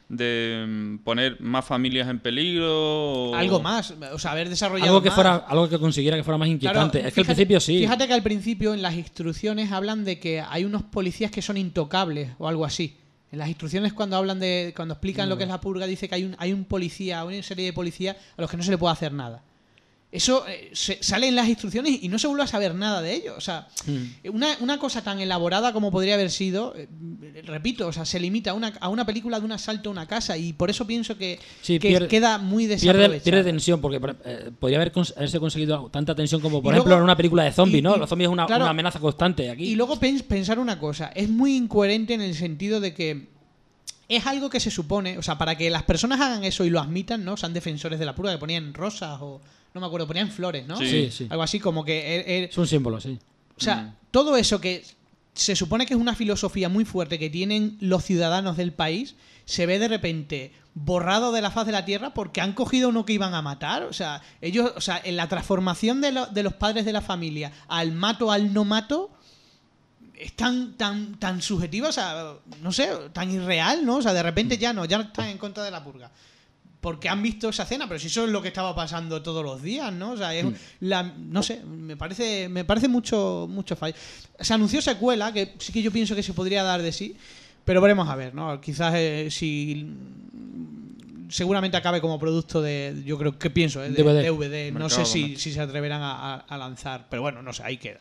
De mm, poner más familias en peligro o- algo más, o sea, haber desarrollado algo que más. fuera algo que consiguiera que fuera más Claro, inquietante es que al principio sí Fíjate que al principio en las instrucciones hablan de que hay unos policías que son intocables o algo así. En las instrucciones cuando hablan de cuando explican lo que es la purga dice que hay un hay un policía, una serie de policías a los que no se le puede hacer nada. Eso eh, se- sale en las instrucciones y no se vuelve a saber nada de ello. O sea, Mm. una, una cosa tan elaborada como podría haber sido, eh, repito, o sea, se limita a una, a una película de un asalto a una casa y por eso pienso que, Sí, que pierde- queda muy desaprovechada. pierde tensión porque por- eh, podría haber cons- haberse conseguido tanta tensión como por Y ejemplo luego- en una película de zombies no y- los zombies es una, claro, una amenaza constante aquí Y luego pens- pensar una cosa, es muy incoherente en el sentido de que es algo que se supone, o sea, para que las personas hagan eso y lo admitan, ¿no? Sean defensores de la purga, que ponían rosas o, no me acuerdo, ponían flores, ¿no? Sí. sí sí Algo así como que... er- er- es un símbolo sí o sea, todo eso que se supone que es una filosofía muy fuerte que tienen los ciudadanos del país, se ve de repente borrado de la faz de la tierra porque han cogido uno que iban a matar. O sea, ellos, o sea, en la transformación de, lo- de los padres de la familia al mato al no mato es tan, tan, tan subjetiva, o sea, no sé, tan irreal, ¿no? O sea, de repente ya no, ya no están en contra de la purga. Porque han visto esa cena, pero si eso es lo que estaba pasando todos los días, ¿no? O sea, es la, no sé, me parece, me parece mucho, mucho fallo. Se anunció secuela, que sí que yo pienso que se podría dar de sí, pero veremos a ver, ¿no? Quizás eh, si seguramente acabe como producto de, yo creo que pienso, ¿eh? de DVD. DVD. No sé si, si se atreverán a lanzar, pero bueno, no sé, ahí queda.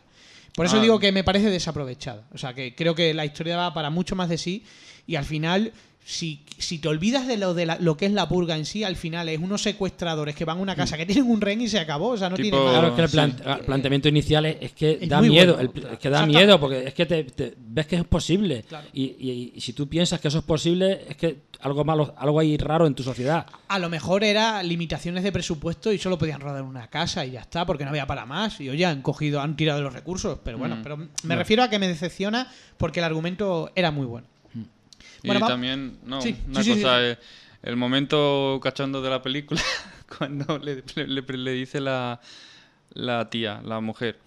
Por eso Ah. digo que me parece desaprovechada. O sea, que creo que la historia va para mucho más de sí y al final, si, si te olvidas de lo de la- lo que es la purga en sí, al final es unos secuestradores que van a una casa que tienen un ren y se acabó. O sea, no Tipo- tiene más. Claro, es que el, sí. plan- el planteamiento inicial es, es que Es da miedo, bueno. el- es que da miedo porque es que te, te- ves que es posible Claro. y, y- y si tú piensas que eso es posible es que algo malo, algo hay raro en tu sociedad. A lo mejor era limitaciones de presupuesto y solo podían rodar una casa y ya está, porque no había para más. Y oye, han cogido, han tirado de los recursos. Pero bueno, Mm. pero me refiero a que me decepciona porque el argumento era muy bueno. Y Bueno, también, no, Sí, una sí, cosa, sí. eh, el momento cachondo de la película, <laughs> cuando le, le- le- le dice la, la tía, la mujer,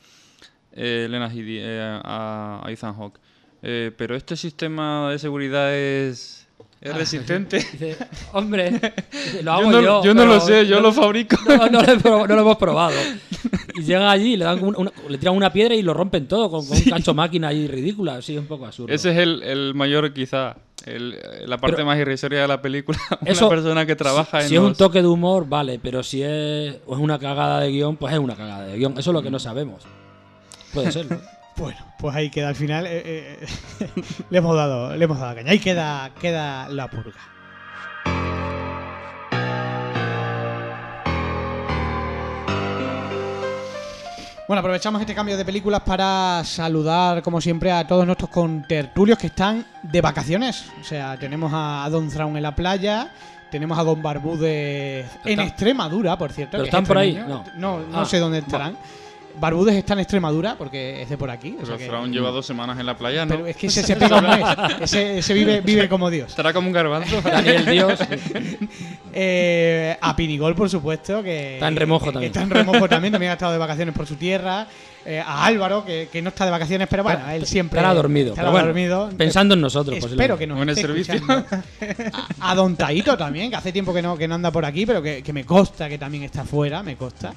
eh, Lena Headey, eh, a, a Ethan Hawke, eh, pero este sistema de seguridad es, es resistente. <laughs> Dice, hombre, dice, lo Yo hago no, yo. yo no lo sé, yo lo fabrico. No, no lo, no hemos probado. <laughs> y llegan allí y le, dan un- una- le tiran una piedra y lo rompen todo con, con un cancho máquina ahí ridícula. Sí, un poco absurdo. Ese es el, el mayor, quizá, el- la parte Pero- más irrisoria de la película. <laughs> Eso- Una persona que trabaja si, en si es un toque de humor, vale, pero si es, o es una cagada de guion, pues es una cagada de guion. Eso es lo que no sabemos. Puede ser, ¿no? Bueno, pues ahí queda al final. eh, eh, <laughs> le hemos dado, le hemos dado caña. Ahí queda, queda la purga. Bueno, aprovechamos este cambio de películas para saludar, como siempre, a todos nuestros contertulios que están de vacaciones. O sea, tenemos a Don Thrawn en la playa, tenemos a Don Barbudes en Extremadura, por cierto. ¿Pero están por ahí? No, no Ah, sé dónde estarán. Barbudes está en Extremadura, porque es de por aquí. o Pero sea que- Thrawn lleva dos semanas en la playa, ¿no? pero es que ese se pega un mes. Ese, ese vive, vive como Dios. Estará como un garbanzo. <laughs> Daniel Dios. Eh, a Pinigol, por supuesto, que Está en remojo que- que también. está en remojo también. También ha estado de vacaciones por su tierra. Eh, a Álvaro, que, que no está de vacaciones, pero bueno, él siempre. Estará dormido. estará bueno, dormido. Pensando en nosotros, Espero que nos O en el esté servicio. a Don Taito también, que hace tiempo que no, que no anda por aquí, pero que, que me consta que también está fuera, me consta.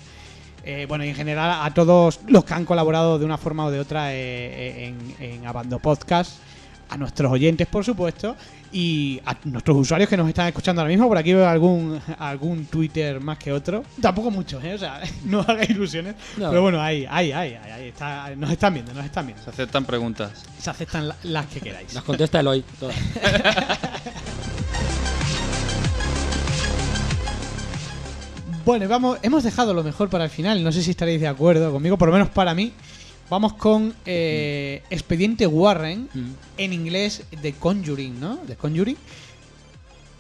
Eh, bueno, y en general a todos los que han colaborado de una forma o de otra eh, eh, en, en Abando Podcast, a nuestros oyentes, por supuesto, y a nuestros usuarios que nos están escuchando ahora mismo. Por aquí veo algún, algún Twitter más que otro. Tampoco muchos, ¿eh? O sea, <laughs> no hagáis ilusiones. No. Pero bueno, ahí, ahí, ahí, ahí, ahí está, nos están viendo, nos están viendo. Se aceptan preguntas. Se aceptan la- las que queráis. Las contesta Eloy. todas. <laughs> Bueno, vamos, hemos dejado lo mejor para el final. No sé si estaréis de acuerdo conmigo, por lo menos para mí. Vamos con eh, Expediente Warren, Mm. en inglés The Conjuring, ¿no? The Conjuring.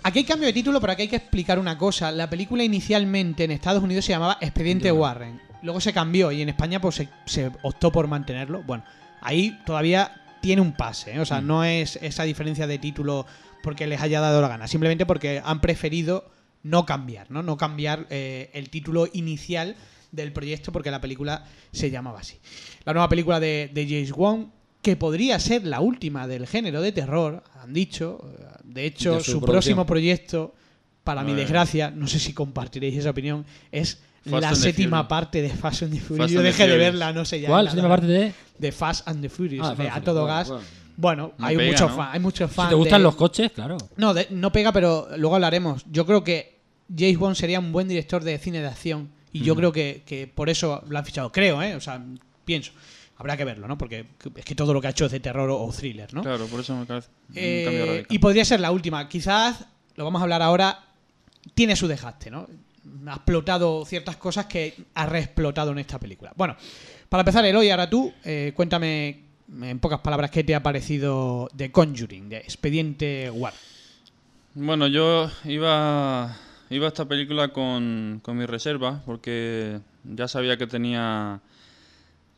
Aquí hay cambio de título, pero aquí hay que explicar una cosa. La película inicialmente en Estados Unidos se llamaba Expediente Warren. Luego se cambió y en España pues se, se optó por mantenerlo. Bueno, ahí todavía tiene un pase, ¿eh? o sea, no es esa diferencia de título porque les haya dado la gana, simplemente porque han preferido no cambiar, ¿no? No cambiar eh, el título inicial del proyecto porque la película se llamaba así. La nueva película de, de James Wan, que podría ser la última del género de terror, han dicho. De hecho, De su, su próximo proyecto, para mi desgracia, no sé si compartiréis esa opinión, es Fast la séptima parte de Fast and the Furious. Fast Yo dejé de verla, no sé ya. ¿Cuál? ¿Se llama parte de...? de Fast and the Furious, Ah, de Fast a todo Furious, gas. bueno. Bueno, No hay pega, ¿no? fan- hay muchos Si fans. te gustan de- los coches, claro. No, de- no pega, pero luego hablaremos. Yo creo que James Bond sería un buen director de cine de acción y yo creo que, que por eso lo han fichado. Creo, ¿eh? O sea, pienso. Habrá que verlo, ¿no? Porque es que todo lo que ha hecho es de terror o, thriller, ¿no? Claro, por eso me parece un Eh, y podría ser la última. Quizás, lo vamos a hablar ahora, tiene su desgaste, ¿no? Ha explotado ciertas cosas que ha reexplotado en esta película. Bueno, para empezar, Eloy, ahora tú, eh, cuéntame en pocas palabras qué te ha parecido de Conjuring, de Expediente War. Bueno, yo iba, iba a esta película con, con mis reservas porque ya sabía que tenía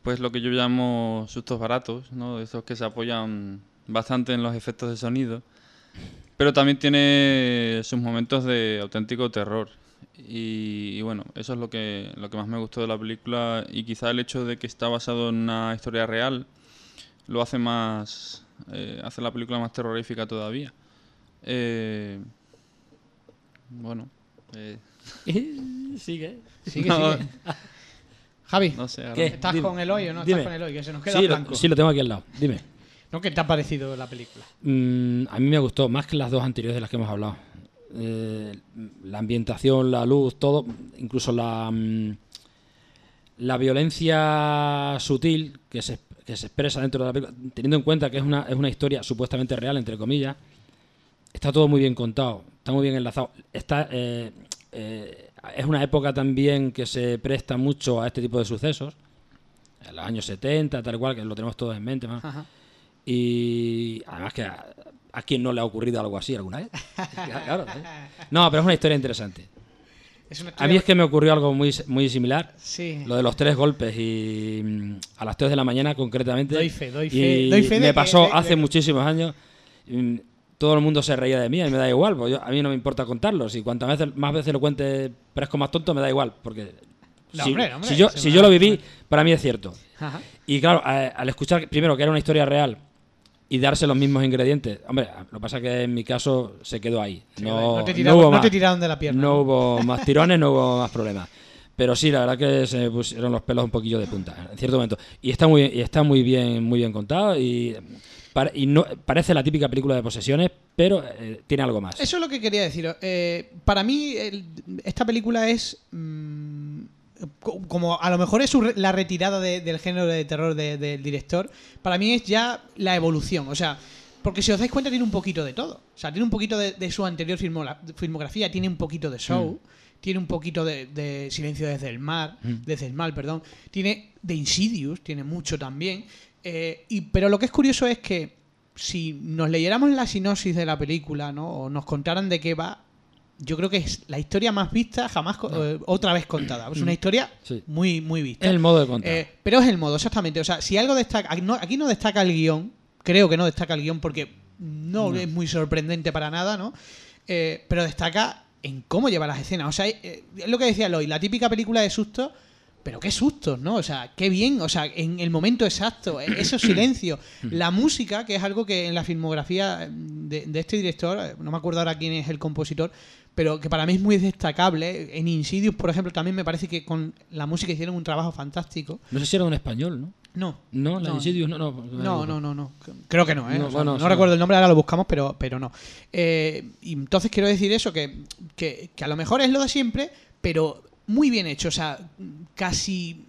pues lo que yo llamo sustos baratos, ¿no? Esos que se apoyan bastante en los efectos de sonido, pero también tiene sus momentos de auténtico terror. Y, y bueno, eso es lo que, lo que más me gustó de la película y quizá el hecho de que está basado en una historia real lo hace más, eh, hace la película más terrorífica todavía. Eh, bueno, eh, <laughs> Sigue. Sigue, No. sigue. Javi, no sé. ahora- ¿Qué? ¿estás Dime. con Eloy o no Dime. estás con Eloy? Que se nos queda Sí lo, blanco. sí, lo tengo aquí al lado. Dime. ¿No? ¿Qué te ha parecido la película? Mm, a mí me gustó más que las dos anteriores de las que hemos hablado. Eh, la ambientación, la luz, todo, incluso la mm, la violencia sutil que se, que se expresa dentro de la película, teniendo en cuenta que es una, es una historia supuestamente real, entre comillas, está todo muy bien contado, está muy bien enlazado. Está, eh, eh, es una época también que se presta mucho a este tipo de sucesos, en los años 70, tal cual, que lo tenemos todos en mente. Y además que a, a quien no le ha ocurrido algo así alguna vez. <laughs> Claro, ¿eh? No, pero es una historia interesante. Es una A mí es que me ocurrió algo muy, muy similar. Sí. Lo de los tres golpes y mm, a las 3 de la mañana concretamente. Doy fe, doy y fe- doy fe de me pasó de- hace muchísimos años. Todo el mundo se reía de mí y me da igual. pues yo- a mí no me importa contarlo. Si cuantas veces, más veces lo cuente parezco más tonto, me da igual. Porque No, si, hombre, hombre, si yo, si lo viví, para mí es cierto. Ajá. Y claro, a- al escuchar primero que era una historia real y darse los mismos ingredientes, hombre, lo que pasa es que en mi caso se quedó ahí. No, no, te no tiraron, hubo más, te tiraron de la pierna. no hubo <laughs> más tirones, no hubo más problemas. Pero sí, la verdad que se me pusieron los pelos un poquillo de punta en cierto momento. Y está muy, y está muy bien, muy bien contado y, y no, parece la típica película de posesiones, pero eh, tiene algo más. Eso es lo que quería decir. Eh, para mí, el- esta película es. mm, co- como a lo mejor es su la retirada de- del género de terror de- del director. Para mí es ya la evolución. O sea, porque si os dais cuenta, tiene un poquito de todo. O sea, tiene un poquito de, de su anterior filmola- filmografía, tiene un poquito de show. Tiene un poquito de, de Silencio desde el mar, desde el mal, perdón. Tiene de Insidious, tiene mucho también. Eh, y, pero lo que es curioso es que si nos leyéramos la sinopsis de la película, ¿no? O nos contaran de qué va, yo creo que es la historia más vista jamás co- eh, otra vez contada. Es una historia Sí. muy, muy vista. Es el modo de contar. Eh, pero es el modo, exactamente. O sea, si algo destaca. Aquí no, aquí no destaca el guion. Creo que no destaca el guion porque no, es muy sorprendente para nada, ¿no? Eh, pero destaca en cómo lleva las escenas. O sea, es lo que decía Lloyd, la típica película de susto. Pero qué sustos, ¿no? O sea, qué bien, o sea, en el momento exacto, e- esos <coughs> silencios, la música, que es algo que en la filmografía de, de este director, eh, no me acuerdo ahora quién es el compositor, pero que para mí es muy destacable. En Insidious, por ejemplo, también me parece que con la música hicieron un trabajo fantástico. No sé si era un español, ¿no? No. No, la No. Insidious, no, no. No, no, no, no. Creo que no, ¿eh? No, O sea, bueno, recuerdo el nombre, ahora lo buscamos, pero, pero no. Eh, y entonces quiero decir eso, que, que, que a lo mejor es lo de siempre, pero muy bien hecho. O sea, casi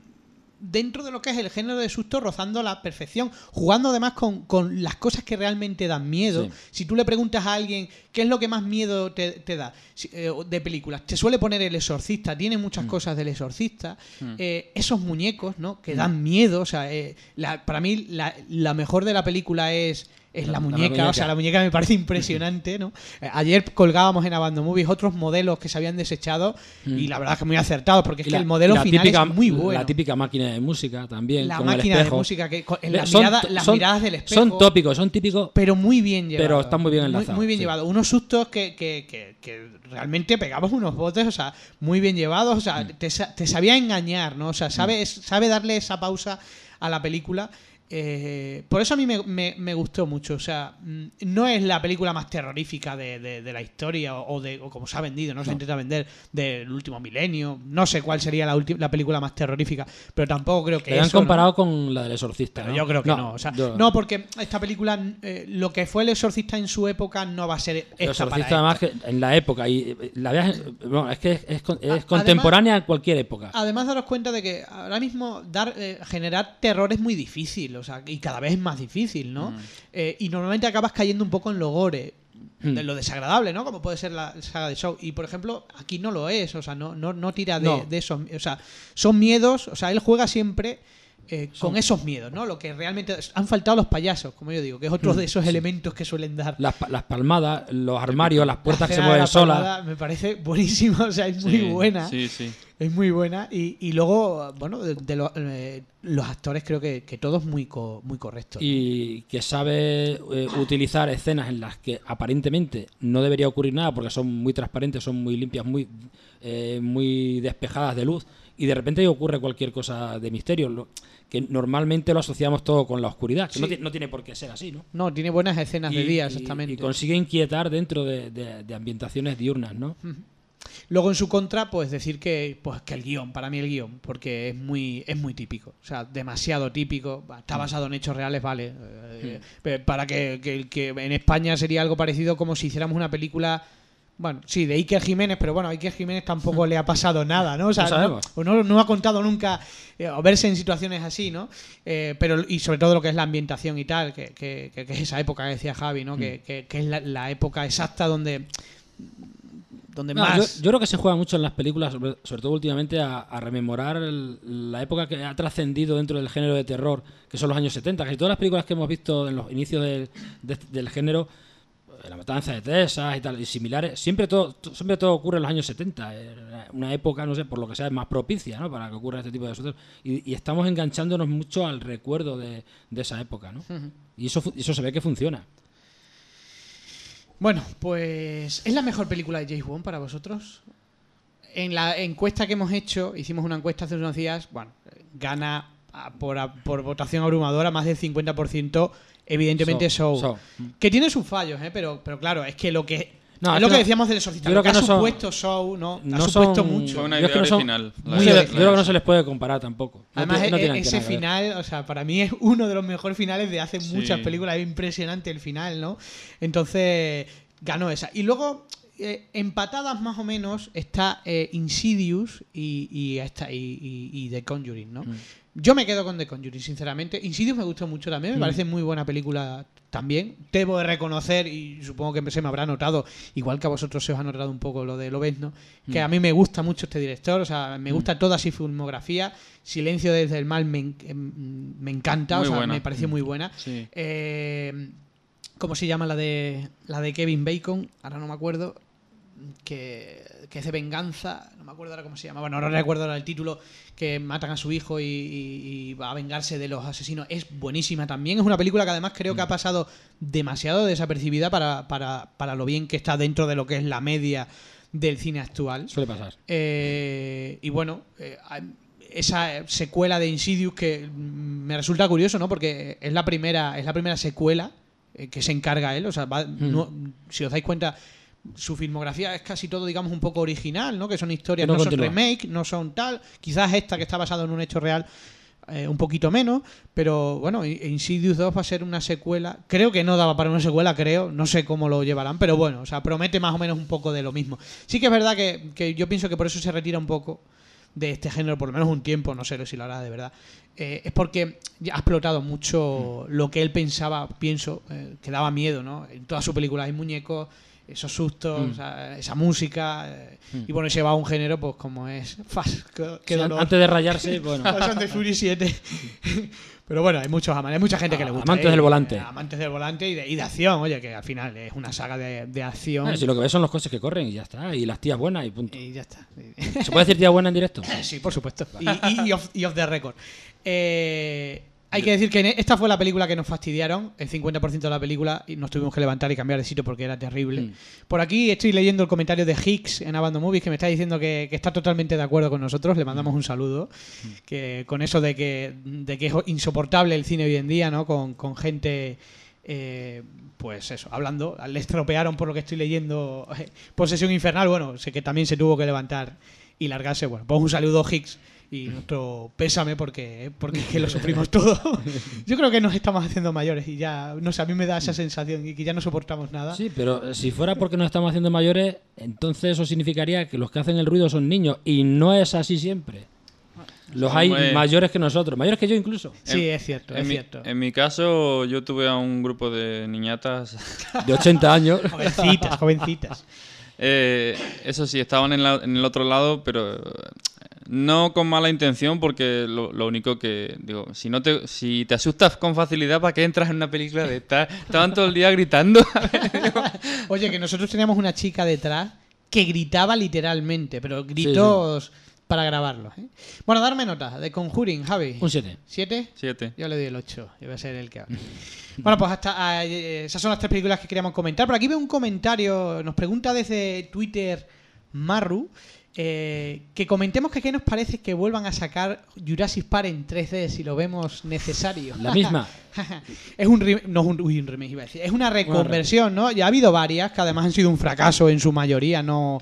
dentro de lo que es el género de susto, rozando la perfección, jugando además con, con las cosas que realmente dan miedo. Sí. Si tú le preguntas a alguien qué es lo que más miedo te, te da Si- eh, de películas, te suele poner el exorcista, tiene muchas cosas del exorcista, Eh, esos muñecos, ¿no? Que dan miedo, o sea, eh, la- para mí la, la mejor de la película es... Es la, La- la muñeca, o sea, la muñeca me parece impresionante, ¿no? Eh, Ayer colgábamos en Abandon Movies otros modelos que se habían desechado y la verdad es que muy acertados, porque es que la- el modelo final típica- es muy bueno. La típica máquina de música también. La el máquina de música, que en la son mirada- to- las son- miradas del espejo. Son tópicos, son típicos. pero muy bien llevado. Pero están muy bien Muy, enlazados, muy bien sí. llevado. Unos sustos que, que, que, que realmente pegamos unos botes, o sea, muy bien llevados, o Mm. sea, te, sa- te sabía engañar, ¿no? O sea, sabe, sabe darle esa pausa a la película. Eh, por eso a mí me, me- me gustó mucho. O sea, mm, no es la película más terrorífica de, de- de la historia o, o de o como se ha vendido, no se intenta vender del último milenio. No sé cuál sería la, la película más terrorífica, pero tampoco creo que Le han eso, ¿no? comparado con la del exorcista. ¿no? yo creo que no. o sea, yo- no, porque esta película, eh, lo que fue el exorcista en su época, no va a ser esta El exorcista, además, que en la época. Y eh, la veas- bueno, es que es, además- contemporánea a cualquier época. Además, daros cuenta de que ahora mismo dar eh, generar terror es muy difícil, o sea, y cada vez es más difícil, ¿no? Eh, y normalmente acabas cayendo un poco en lo gore, Mm. de lo desagradable, ¿no? Como puede ser la saga de Show. Y por ejemplo, aquí no lo es, o sea, no, no, no tira de, No. de esos. O sea, son miedos, o sea, él juega siempre. Eh, con esos miedos, ¿no? Lo que realmente han faltado los payasos, como yo digo, que es otro de esos elementos que suelen dar. Las, las palmadas, los armarios, las puertas La que se mueven la solas. palmada Me parece buenísima, o sea, es muy Sí, buena. Sí, sí. Es muy buena. Y, y luego, bueno, de, de lo- eh, los actores creo que, que todos muy, co- muy correctos. y que sabe eh, utilizar escenas en las que aparentemente no debería ocurrir nada porque son muy transparentes, son muy limpias, muy, eh, muy despejadas de luz y de repente ocurre cualquier cosa de misterio, que normalmente lo asociamos todo con la oscuridad, que no, Sí. no tiene por qué ser así, ¿no? No, tiene buenas escenas de día, exactamente. Y, consigue inquietar dentro de, de- de ambientaciones diurnas, ¿no? Luego en su contra, pues decir que, pues que el guion, para mí el guion, porque es muy, es muy típico, o sea, demasiado típico, Va, Mm. está basado en hechos reales, vale, eh, eh, para que, que- que en España sería algo parecido como si hiciéramos una película, bueno, sí, de Iker Jiménez, pero bueno, a Iker Jiménez tampoco <laughs> le ha pasado nada, ¿no? O sea, No no, no ha contado nunca eh, o verse en situaciones así, ¿no? Eh, pero y sobre todo lo que es la ambientación y tal, que, que- que- que es esa época que decía Javi, ¿no? Mm. Que, que- que es la, la época exacta donde donde No, más yo, yo creo que se juega mucho en las películas, sobre, sobre todo últimamente, a, a rememorar el- la época que ha trascendido dentro del género de terror, que son los años 70. Casi todas las películas que hemos visto en los inicios del, de- del género, La Matanza de Texas y tal, y similares, siempre todo, to- siempre todo ocurre en los años 70. eh, Una época, no sé, por lo que sea, es más propicia ¿no? para que ocurra este tipo de asuntos. Y, y estamos enganchándonos mucho al recuerdo de, de esa época. ¿no? Y eso, eso se ve que funciona. Bueno, pues ¿es la mejor película de James Bond para vosotros? En la encuesta que hemos hecho, hicimos una encuesta hace unos días, bueno, gana por, por votación abrumadora más del 50%, evidentemente So- Show. So. Que tiene sus fallos, ¿eh? pero, pero claro, es que lo que No, es lo que decíamos del exorcista. yo creo que, que ha no son- supuesto Show, ¿no? no ha supuesto son- mucho. Fue una Yo es idea que no son- Yo idea- creo- yo creo que no idea. se les puede comparar tampoco. Además, no e- ese final, o sea, para mí es uno de los mejores finales de hace Sí. muchas películas. Es impresionante el final, ¿no? Entonces, ganó esa. Y luego, eh, empatadas más o menos, está eh, Insidious y, y, esta, y, y- y The Conjuring, ¿no? Mm. Yo me quedo con The Conjuring, sinceramente. Insidious me gustó mucho también, me Mm. parece muy buena película también. Debo de reconocer, y supongo que se me habrá notado, igual que a vosotros se os ha notado un poco lo de Lobezno, que Mm. a mí me gusta mucho este director, o sea, me gusta toda su filmografía. Silencio desde el mal me, em, me encanta, Muy o sea, buena. me pareció muy buena. Sí. Eh, ¿Cómo se llama la de la de Kevin Bacon? Ahora no me acuerdo. Que, que es de venganza. No me acuerdo ahora cómo se llama. Bueno, ahora recuerdo ahora el título. Que matan a su hijo y, y- y va a vengarse de los asesinos. Es buenísima también. Es una película que además creo que ha pasado demasiado desapercibida para, para, para lo bien que está dentro de lo que es la media del cine actual. Suele pasar. Eh, y bueno, eh, esa secuela de Insidious que mm, me resulta curioso, ¿no? Porque es la primera, es la primera secuela eh, que se encarga él. O sea, va- no- si os dais cuenta, su filmografía es casi todo, digamos, un poco original, ¿no? Que son historias, no no, son remake, no son tal. Quizás esta que está basada en un hecho real. eh, un poquito menos, pero bueno, Insidious 2 va a ser una secuela. Creo que no daba para una secuela, creo. No sé cómo lo llevarán, pero bueno, o sea, promete más o menos un poco de lo mismo. Sí que es verdad que, que yo pienso que por eso se retira un poco de este género, por lo menos un tiempo, no sé si lo hará de verdad. Eh, es porque ya ha explotado mucho lo que él pensaba, pienso, eh, que daba miedo, ¿no? En toda su película hay muñecos, esos sustos, Mm. o sea, esa música. eh, Mm. Y bueno, y se va a un género, pues como es. Fast, qué, Sí, antes de rayarse, <laughs> bueno. Fast Furious 7. <laughs> Pero bueno, hay muchos amantes, hay mucha gente que le gusta. Amantes ¿eh? del volante. Eh, Amantes del volante y de, y de acción, oye, que al final es una saga de, de acción. Ah, si lo que ves son los coches que corren y ya está. Y las tías buenas y punto. Y ya está. ¿Se puede decir tía buena en directo? <laughs> Sí, por supuesto. Y, y- y off, y off the record. Eh, hay que decir que e- esta fue la película que nos fastidiaron, el 50% de la película, y nos tuvimos que levantar y cambiar de sitio porque era terrible. Mm. Por aquí estoy leyendo el comentario de Hicks en Abandon Movies que me está diciendo que, que está totalmente de acuerdo con nosotros. Le mandamos un saludo. Que con eso de que, de que es insoportable el cine hoy en día, ¿no? Con, con gente. eh, pues eso, hablando, le estropearon por lo que estoy leyendo <laughs> Posesión Infernal, bueno, sé que también se tuvo que levantar y largarse, bueno, pues un saludo Hicks y nuestro pésame porque, porque es que lo sufrimos todo. <laughs> Yo creo que nos estamos haciendo mayores y ya, no sé, a mí me da esa sensación y que ya no soportamos nada. Sí, pero eh, si fuera porque nos estamos haciendo mayores, entonces eso significaría que los que hacen el ruido son niños. Y no es así siempre. Los hay Hombre. mayores que nosotros, mayores que yo incluso. Sí, En- es cierto, En es mi, cierto. en mi caso, yo tuve a un grupo de niñatas. <laughs> De 80 años. Jovencitas, jovencitas. <laughs> Eh, eso sí, estaban en, la- en el otro lado, pero eh, no con mala intención, porque lo, lo único que digo, si no te, si te asustas con facilidad, ¿para qué entras en una película de esta? Estaban todo el día gritando. <laughs> Oye, que nosotros teníamos una chica detrás que gritaba literalmente, pero gritos para grabarlos. ¿eh? Bueno, darme nota de Conjuring, Javi. Un 7. ¿Siete? Siete. Yo le doy el 8. Yo voy a ser el que <laughs> bueno, pues hasta ah, eh, esas son las tres películas que queríamos comentar. Por aquí veo un comentario. Nos pregunta desde Twitter Marru. Eh, que comentemos que qué nos parece que vuelvan a sacar Jurassic Park en 3D si lo vemos necesario. La misma. <laughs> es un remake, no es un, uy, un remake, iba a decir. Es una reconversión, ¿no? Ya ha habido varias que además han sido un fracaso en su mayoría. No,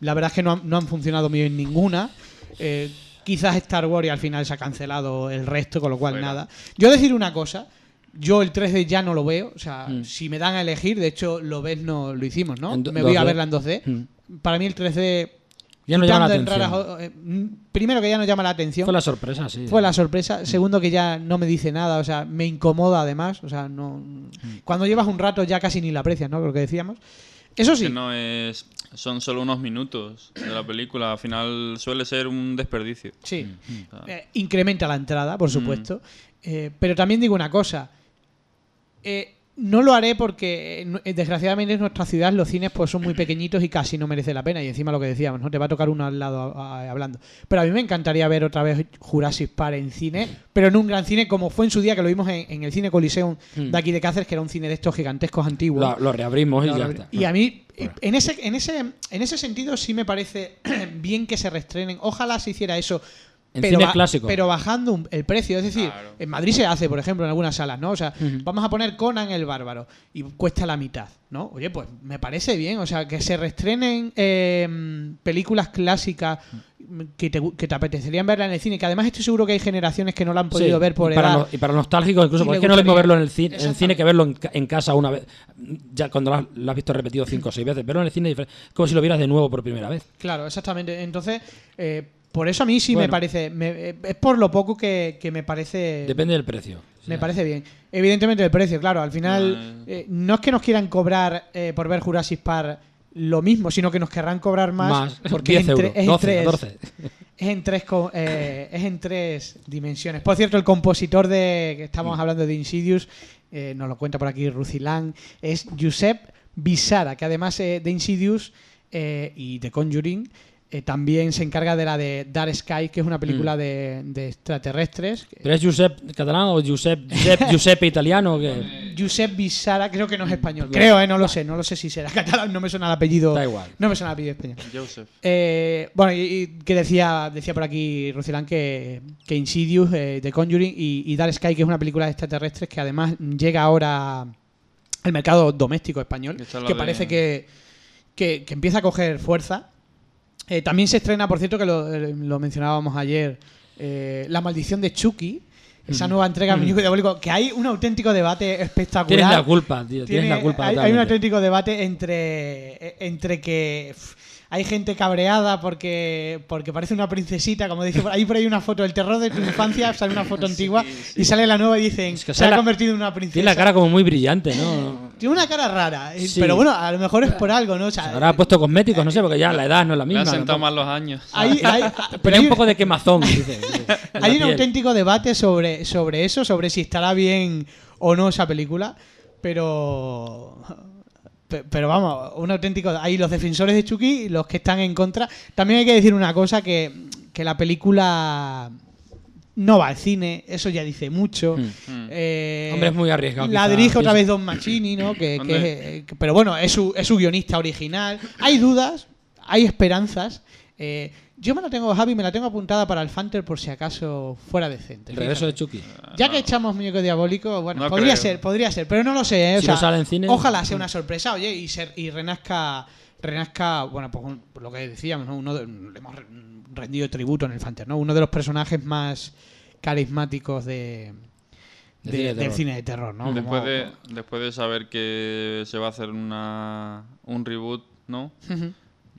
la verdad es que no han, no han funcionado bien ninguna. Eh, quizás Star Wars y al final se ha cancelado el resto, con lo cual nada. Yo decir una cosa. Yo el 3D ya no lo veo, o sea, Mm. si me dan a elegir, de hecho lo ves no lo hicimos, ¿no? En Me voy a 2D. verla en 2D. Mm. Para mí el 3D Ya no llama la quitando en atención. raras- eh, mm, primero que ya no llama la atención. Fue la sorpresa, sí. Fue la sorpresa. Segundo, que ya no me dice nada, o sea, me incomoda además. O sea, no. Cuando llevas un rato ya casi ni la aprecias, ¿no? Lo que decíamos. Eso sí. Que no es, son solo unos minutos de la película. Al final suele ser un desperdicio. Sí. Sea, Eh, incrementa la entrada, por supuesto. Eh, pero también digo una cosa. Eh, no lo haré porque, eh, eh, desgraciadamente, en nuestra ciudad los cines pues son muy pequeñitos y casi no merece la pena. Y encima lo que decíamos, ¿no? Te va a tocar uno al lado a- a- hablando. Pero a mí me encantaría ver otra vez Jurassic Park en cine, pero en un gran cine como fue en su día que lo vimos en, en el cine Coliseum de aquí de Cáceres, que era un cine de estos gigantescos antiguos. Lo, lo reabrimos y ya está. Y a mí, en ese, en, ese, en ese sentido, sí me parece <clears throat> bien que se restrenen. Ojalá se hiciera eso En pero, cine clásico. pero bajando un- el precio. Es decir, Claro. en Madrid se hace, por ejemplo, en algunas salas, ¿no? O sea, vamos a poner Conan el Bárbaro y cuesta la mitad, ¿no? Oye, pues me parece bien. O sea, que se reestrenen eh, películas clásicas que te, que te apetecerían verla en el cine, que además estoy seguro que hay generaciones que no la han podido Sí, ver por y para, edad. los- y para los nostálgicos, incluso, porque es que no es lo mismo verlo en el cine, en cine que verlo en, ca- en casa una vez. Ya cuando lo has, lo has visto repetido cinco o seis veces. Verlo en el cine es diferente. Es como si lo vieras de nuevo por primera vez. Claro, exactamente. Entonces, eh, por eso a mí sí me parece. me- eh, es por lo poco que, que me parece. Depende del precio. Me Sí. parece bien. Evidentemente el precio, claro. Al final, Eh. eh, no es que nos quieran cobrar eh, por ver Jurassic Park lo mismo, sino que nos querrán cobrar más. Más. <laughs> Porque 10 es en, tre- euros. es en 12, tres, 14. es en tres eh, es en tres dimensiones. Por cierto, el compositor de que estamos Mm. hablando de Insidious, nos lo cuenta por aquí Rucilán, es Josep Bisara, que además de Insidious y de Conjuring eh, también se encarga de la de Dark Sky, que es una película de, de extraterrestres. ¿Pero es Giuseppe catalán o Giuseppe, Giuseppe, Giuseppe <laughs> italiano? Que... Josep Bisara, creo que no es español. Creo, eh, no lo sé, no lo sé si será catalán, no me suena el apellido. Da igual. No me suena el apellido español. Joseph. Eh, bueno, y, y que decía, decía por aquí Rucilán que, que Insidious, eh, The Conjuring y, y Dark Sky, que es una película de extraterrestres que además llega ahora al mercado doméstico español, que de- parece que, que, que empieza a coger fuerza. Eh, también se estrena, por cierto, que lo, eh, lo mencionábamos ayer, eh, La maldición de Chucky, esa nueva entrega del muñeco diabólico, que hay un auténtico debate espectacular. Tienes la culpa, tío. Tiene- tienes la culpa. hay, hay un auténtico debate entre, entre que hay gente cabreada porque, porque parece una princesita, como dice, por ahí por ahí una foto, el terror de tu infancia, sale una foto <laughs> antigua y sale la nueva y dicen, Es que se ha la- convertido en una princesa. Tiene la cara como muy brillante, ¿no? Tiene una cara rara, eh, Sí. pero bueno, a lo mejor es por algo, ¿no? O sea, Ahora ha puesto cosméticos, no sé, porque ya la edad no es la misma. han sentado tampoco. más los años. hay, <laughs> hay- Pero hay un poco de quemazón, dice. <laughs> hay un piel. auténtico debate sobre, sobre eso, sobre si estará bien o no esa película, pero... pe- Pero vamos, un auténtico... Hay los defensores de Chucky y los que están en contra. También hay que decir una cosa, que, que la película no va al cine, eso ya dice mucho. Hmm. Mm. Eh, Hombre, es muy arriesgado, La quizá, dirige otra vez Don Machini, ¿no? Que, que Hombre. es, eh, que- pero bueno, es su, es su guionista original. Hay dudas, hay esperanzas. Eh, yo me la tengo, Javi, me la tengo apuntada para el Fanter por si acaso fuera decente. El regreso de. Chucky. Ya que echamos muñeco diabólico, bueno, No podría creo. ser, podría ser, pero no lo sé, ¿eh? O Si sea, no sale en cine- Ojalá sea una sorpresa, oye, y, ser, y renazca, renazca, bueno, pues un- por lo que decíamos, ¿no? Uno de- le hemos re- rendido tributo en el Fanter, ¿no? Uno de los personajes más carismáticos de, De de- cine de del terror. cine de terror, ¿no? después, Como- de, después de saber que se va a hacer una, un reboot, ¿no? Ujú.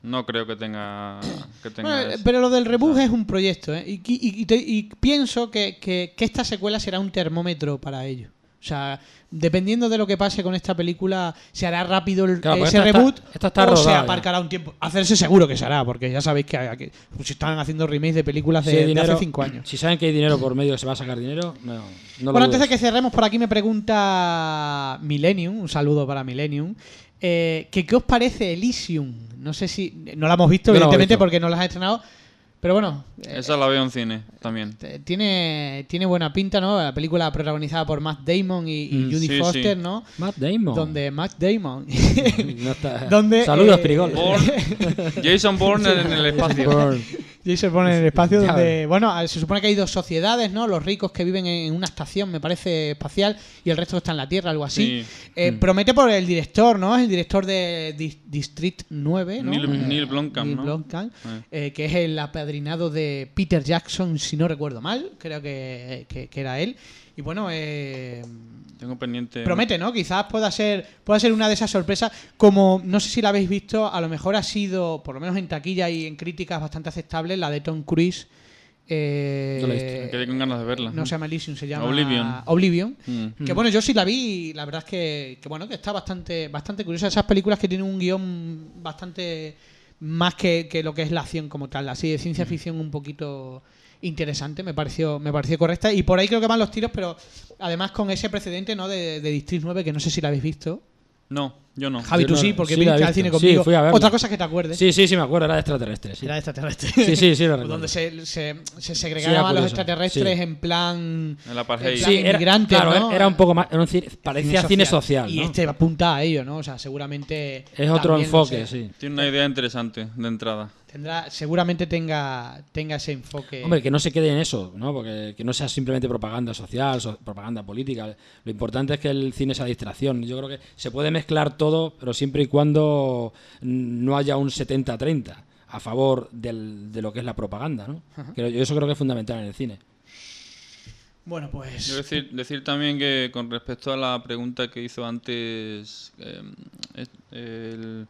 No creo que tenga. Que tenga Bueno, eso. pero lo del reboot es un proyecto, ¿eh? Y, y- y te- y pienso que, que- que esta secuela será un termómetro para ello. O sea, dependiendo de lo que pase con esta película, se hará rápido el- Claro, porque ese esta está- reboot esta está o se ya. aparcará un tiempo. Hacerse seguro que se hará, porque ya sabéis que, hay- que se están haciendo remakes de películas de, Si hace cinco años. Si saben que hay dinero por medio que se va a sacar dinero, no, no lo Bueno, antes de que cerremos, por aquí me pregunta Millennium, un saludo para Millennium, eh, qué os parece Elysium. No sé si... No la hemos visto, No la evidentemente, visto. porque no las has estrenado. Pero bueno, eh, Esa la veo en cine también. te- tiene, tiene buena pinta, ¿no? La película protagonizada por Matt Damon y, y Mm, Judy sí, Foster, sí. ¿no? Matt Damon. Donde Matt Damon... No está- <laughs> donde, Saludos, eh, <laughs> Jason Bourne en el espacio. Y se pone en el espacio donde, bueno, se supone que hay dos sociedades, ¿no? Los ricos que viven en una estación, me parece, espacial, y el resto está en la Tierra, algo así. Sí. Eh, Promete por el director, ¿no? Es el director de Dis- District 9, ¿no? Neil, Eh, Neil Blomkamp, Neil ¿no? Blomkamp, Eh. eh, que es el apadrinado de Peter Jackson, si no recuerdo mal, creo que, que- que era él. Y bueno, eh, Tengo pendiente. promete, ¿no? Quizás pueda ser, pueda ser una de esas sorpresas. Como no sé si la habéis visto, a lo mejor ha sido, por lo menos en taquilla y en críticas bastante aceptable, la de Tom Cruise. eh, No la he visto. Me quedé con ganas de verla. no se llama Elysium, se llama Oblivion. Oblivion. Mm. Que bueno, yo sí la vi y la verdad es que, que, bueno, que está bastante, bastante curiosa. Esas películas que tienen un guion bastante más que, que lo que es la acción como tal, así de ciencia ficción un poquito interesante, me pareció, me pareció correcta. Y por ahí creo que van los tiros, pero además con ese precedente ¿no? de, de District 9, que no sé si la habéis visto. No, yo no. Javi, Yo tú no- sí, porque sí la he al visto. cine Sí, conmigo. fui a verla. Otra cosa que te acuerdes. Sí, sí, sí, me acuerdo, era de extraterrestre. Sí, Era de extraterrestre. sí, sí, sí, lo <laughs> recuerdo. Donde se, se, segregaban a los curioso, extraterrestres sí. en plan. El apartheid. en plan Sí, era, inmigrantes, claro, ¿no? era un poco más. era un cine- parecía cine social. Y ¿no? este apunta a ello, ¿no? O sea, seguramente. es otro también, no enfoque, sé, sí. Tiene una idea interesante de entrada. Tendrá, seguramente tenga, tenga ese enfoque. Hombre, que no se quede en eso, ¿no? Porque que no sea simplemente propaganda social, so- propaganda política. Lo importante es que el cine sea distracción. Yo creo que se puede mezclar todo, pero siempre y cuando no haya un 70-30 a favor del- de lo que es la propaganda, ¿no? Que yo eso creo que es fundamental en el cine. Bueno, pues. Yo decir, decir también que con respecto a la pregunta que hizo antes eh, es- el,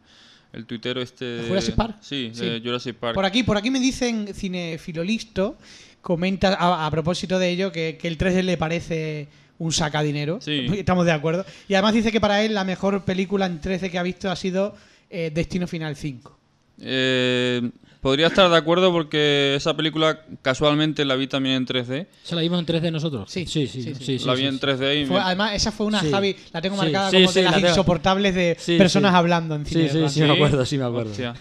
el tuitero este... ¿De Jurassic Park? Sí, Sí. de Jurassic Park. Por aquí, por aquí me dicen Cinefilolisto, comenta a, a propósito de ello que, que el 3D le parece un sacadinero. Sí. <laughs> Estamos de acuerdo. Y además dice que para él la mejor película en 3D que ha visto ha sido eh, Destino Final 5. Eh, podría estar de acuerdo porque esa película casualmente la vi también en 3D. ¿Se la vimos en 3D nosotros? Sí, sí, sí. sí, sí. sí, sí, la vi sí, en sí. 3D y Fue- me- además, esa fue una, Sí. Javi, la tengo marcada sí, como sí, de la las insoportables de Sí, personas sí. hablando en cine. Sí, sí, sí, me acuerdo, sí me acuerdo. Hostia.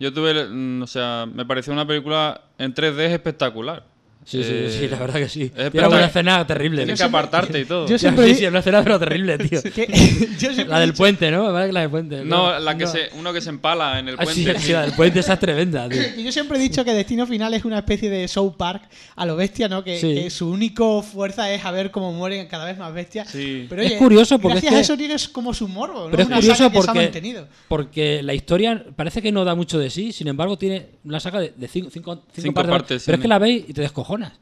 Yo tuve, mm, o sea, me pareció una película en 3D espectacular. Sí, sí, Eh, sí, la verdad que sí. es Tiene espectacular. una escena terrible. Tienes que apartarte y todo. yo Sí, siempre sí, sí, una escena pero terrible, tío. <laughs> <laughs> La del dicho- puente, ¿no? La del puente. No, la que No. se, uno que se empala en el Ah, sí, puente. sí, la del puente esa es tremenda, tío. <laughs> Yo siempre he dicho que Destino Final es una especie de show park a lo bestia, ¿no? Que, Sí. que su único fuerza es a ver cómo mueren cada vez más bestias. Sí. Pero, Es curioso porque gracias es que- a eso tienes como su morbo, ¿no? Pero es Una curioso saga que se ha porque, mantenido. porque la historia parece que no da mucho de sí, sin embargo tiene una saga de, de cinco, cinco, cinco Cinco partes, partes, pero es que la veis y te descojonas.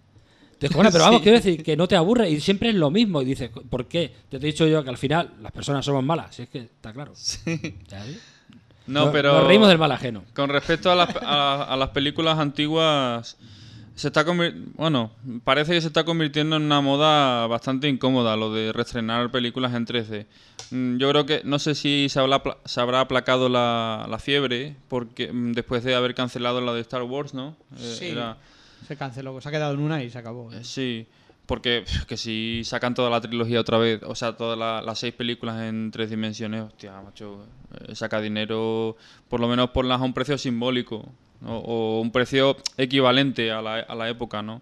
Te descojonas, pero <laughs> vamos, quiero decir que no te aburre y siempre es lo mismo. Y dices, ¿por qué? Te he dicho yo que al final las personas somos malas, si es que está claro. Ves. No, Nos- pero. Nos reímos del mal ajeno. Con respecto a las, a, a las películas antiguas, se está bueno, parece que se está convirtiendo en una moda bastante incómoda lo de reestrenar películas en 3D. Mm, Yo creo que no sé si se habrá, apla- se habrá aplacado la, la fiebre porque mm, después de haber cancelado la de Star Wars, ¿no? Eh, Sí. era- Se canceló, se ha quedado en una y se acabó. eh, sí, porque que si sacan toda la trilogía otra vez, o sea, todas la- las seis películas en tres dimensiones, hostia, macho, eh, saca dinero, por lo menos ponlas a un precio simbólico, ¿no? o un precio equivalente a la, a la época, ¿no?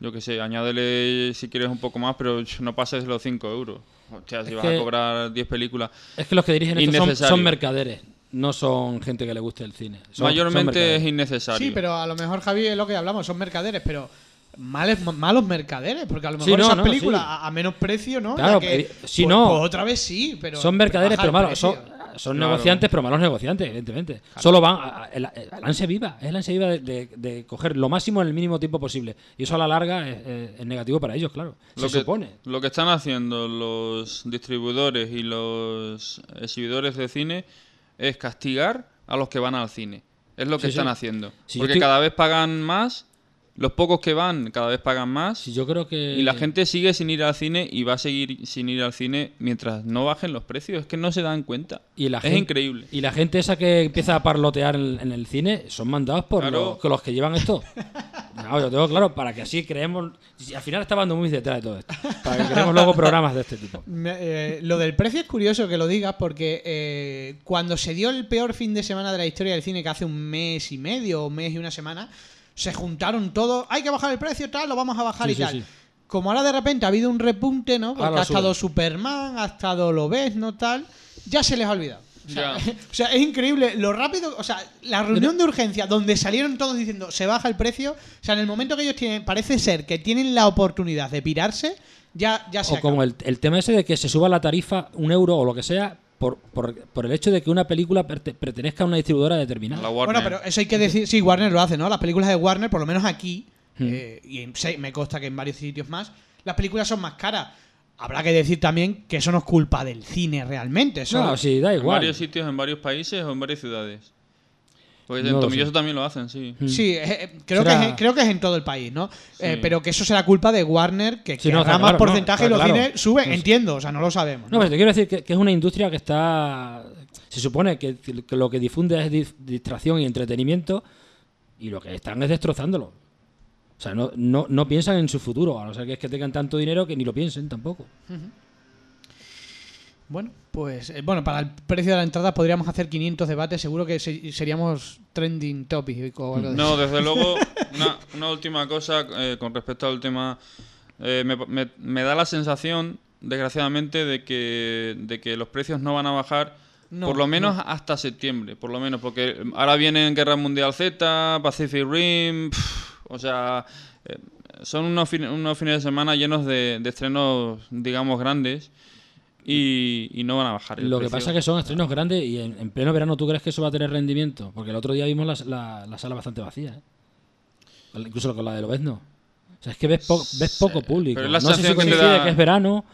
Yo qué sé, añádele si quieres un poco más, pero no pases de los 5 euros. Hostia, si Es vas a cobrar 10 películas. Es que los que dirigen esto son, son mercaderes, no son gente que le guste el cine. Son- Mayormente es innecesario. Sí, pero a lo mejor, Javi, es lo que hablamos, son mercaderes, pero males, malos mercaderes, porque a lo Sí, mejor no, esas no, películas sí. a, a menos precio, ¿no? Claro, que, eh, sí, pues- no. pues otra vez sí, pero. son mercaderes, pero malos. Son, son Claro. negociantes, pero malos negociantes, evidentemente. Solo van. A, a- el, el ansia viva. Es el ansia viva de, de- de coger lo máximo en el mínimo tiempo posible. Y eso a la larga es, es- es negativo para ellos, claro. Se Lo que, supone. lo que están haciendo los distribuidores y los exhibidores de cine es castigar a los que van al cine. Es lo que Sí, están sí. haciendo. Sí, Porque estoy- cada vez pagan más, los pocos que van cada vez pagan más. Sí, yo creo que. Y la gente sigue sin ir al cine y va a seguir sin ir al cine mientras no bajen los precios. Es que no se dan cuenta. Y la es gente- increíble. Y la gente esa que empieza a parlotear en, en el cine son mandados por Claro. los, que llevan esto. <laughs> No, yo tengo claro, para que así creemos. y al final está muy detrás de todo esto. Para que creemos luego programas de este tipo. Me- eh, lo del precio es curioso que lo digas porque eh, cuando se dio el peor fin de semana de la historia del cine, que hace un mes y medio, o mes y una semana, se juntaron todos, hay que bajar el precio, tal, lo vamos a bajar Sí, y sí, tal. sí. Como ahora de repente ha habido un repunte, ¿no? Porque ha estado. Superman, ha estado lo ves, ¿no? Tal, ya se les ha olvidado. O sea, Ya. <laughs> o sea, es increíble lo rápido, o sea, la reunión de urgencia donde salieron todos diciendo se baja el precio, o sea, en el momento que ellos tienen, parece ser que tienen la oportunidad de pirarse, ya, ya se O como el, el tema ese de que se suba la tarifa un euro o lo que sea por, por, por el hecho de que una película perte- pertenezca a una distribuidora determinada. La Warner. Bueno, pero eso hay que decir, sí, Warner lo hace, ¿no? Las películas de Warner, por lo menos aquí, Hmm. eh, y en- sé- me consta que en varios sitios más, las películas son más caras. Habrá que decir también que eso no es culpa del cine realmente. Eso, No, sí, da en igual. varios sitios, en varios países o en varias ciudades. Porque No en Tomilloso también lo hacen, sí. Mm. Sí, eh, eh, creo, Será- que es, creo que es en todo el país, ¿no? Eh, pero que eso será culpa de Warner, que Sí, que no, más no, porcentaje y los claro. cines suben. Entiendo, o sea, no lo sabemos. No, pero te quiero decir que, que es una industria que está. Se supone que, que lo que difunde es dis- distracción y entretenimiento y lo que están es destrozándolo. O sea, no, no, no piensan en su futuro, a no ser que es que tengan tanto dinero que ni lo piensen tampoco. Bueno, pues eh, bueno, para el precio de la entrada podríamos hacer 500 debates, seguro que se- seríamos trending topic o algo de No, desde luego, <laughs> una, una última cosa eh, con respecto al tema. eh, me, me- me da la sensación, desgraciadamente, de que, de que los precios no van a bajar No, por lo menos hasta septiembre, por lo menos, porque ahora viene Guerra Mundial Z, Pacific Rim, pf, o sea, eh, son unos, fin- unos fines de semana llenos de, de estrenos, digamos, grandes y, y no van a bajar. el Lo que pasa es que son estrenos grandes y en, en pleno verano tú crees que eso va a tener rendimiento. Porque el otro día vimos la, la- la sala bastante vacía. ¿eh? Incluso con la de Lobezno. O sea, es que ves, po- ves poco público. No sé si que coincide da- que es verano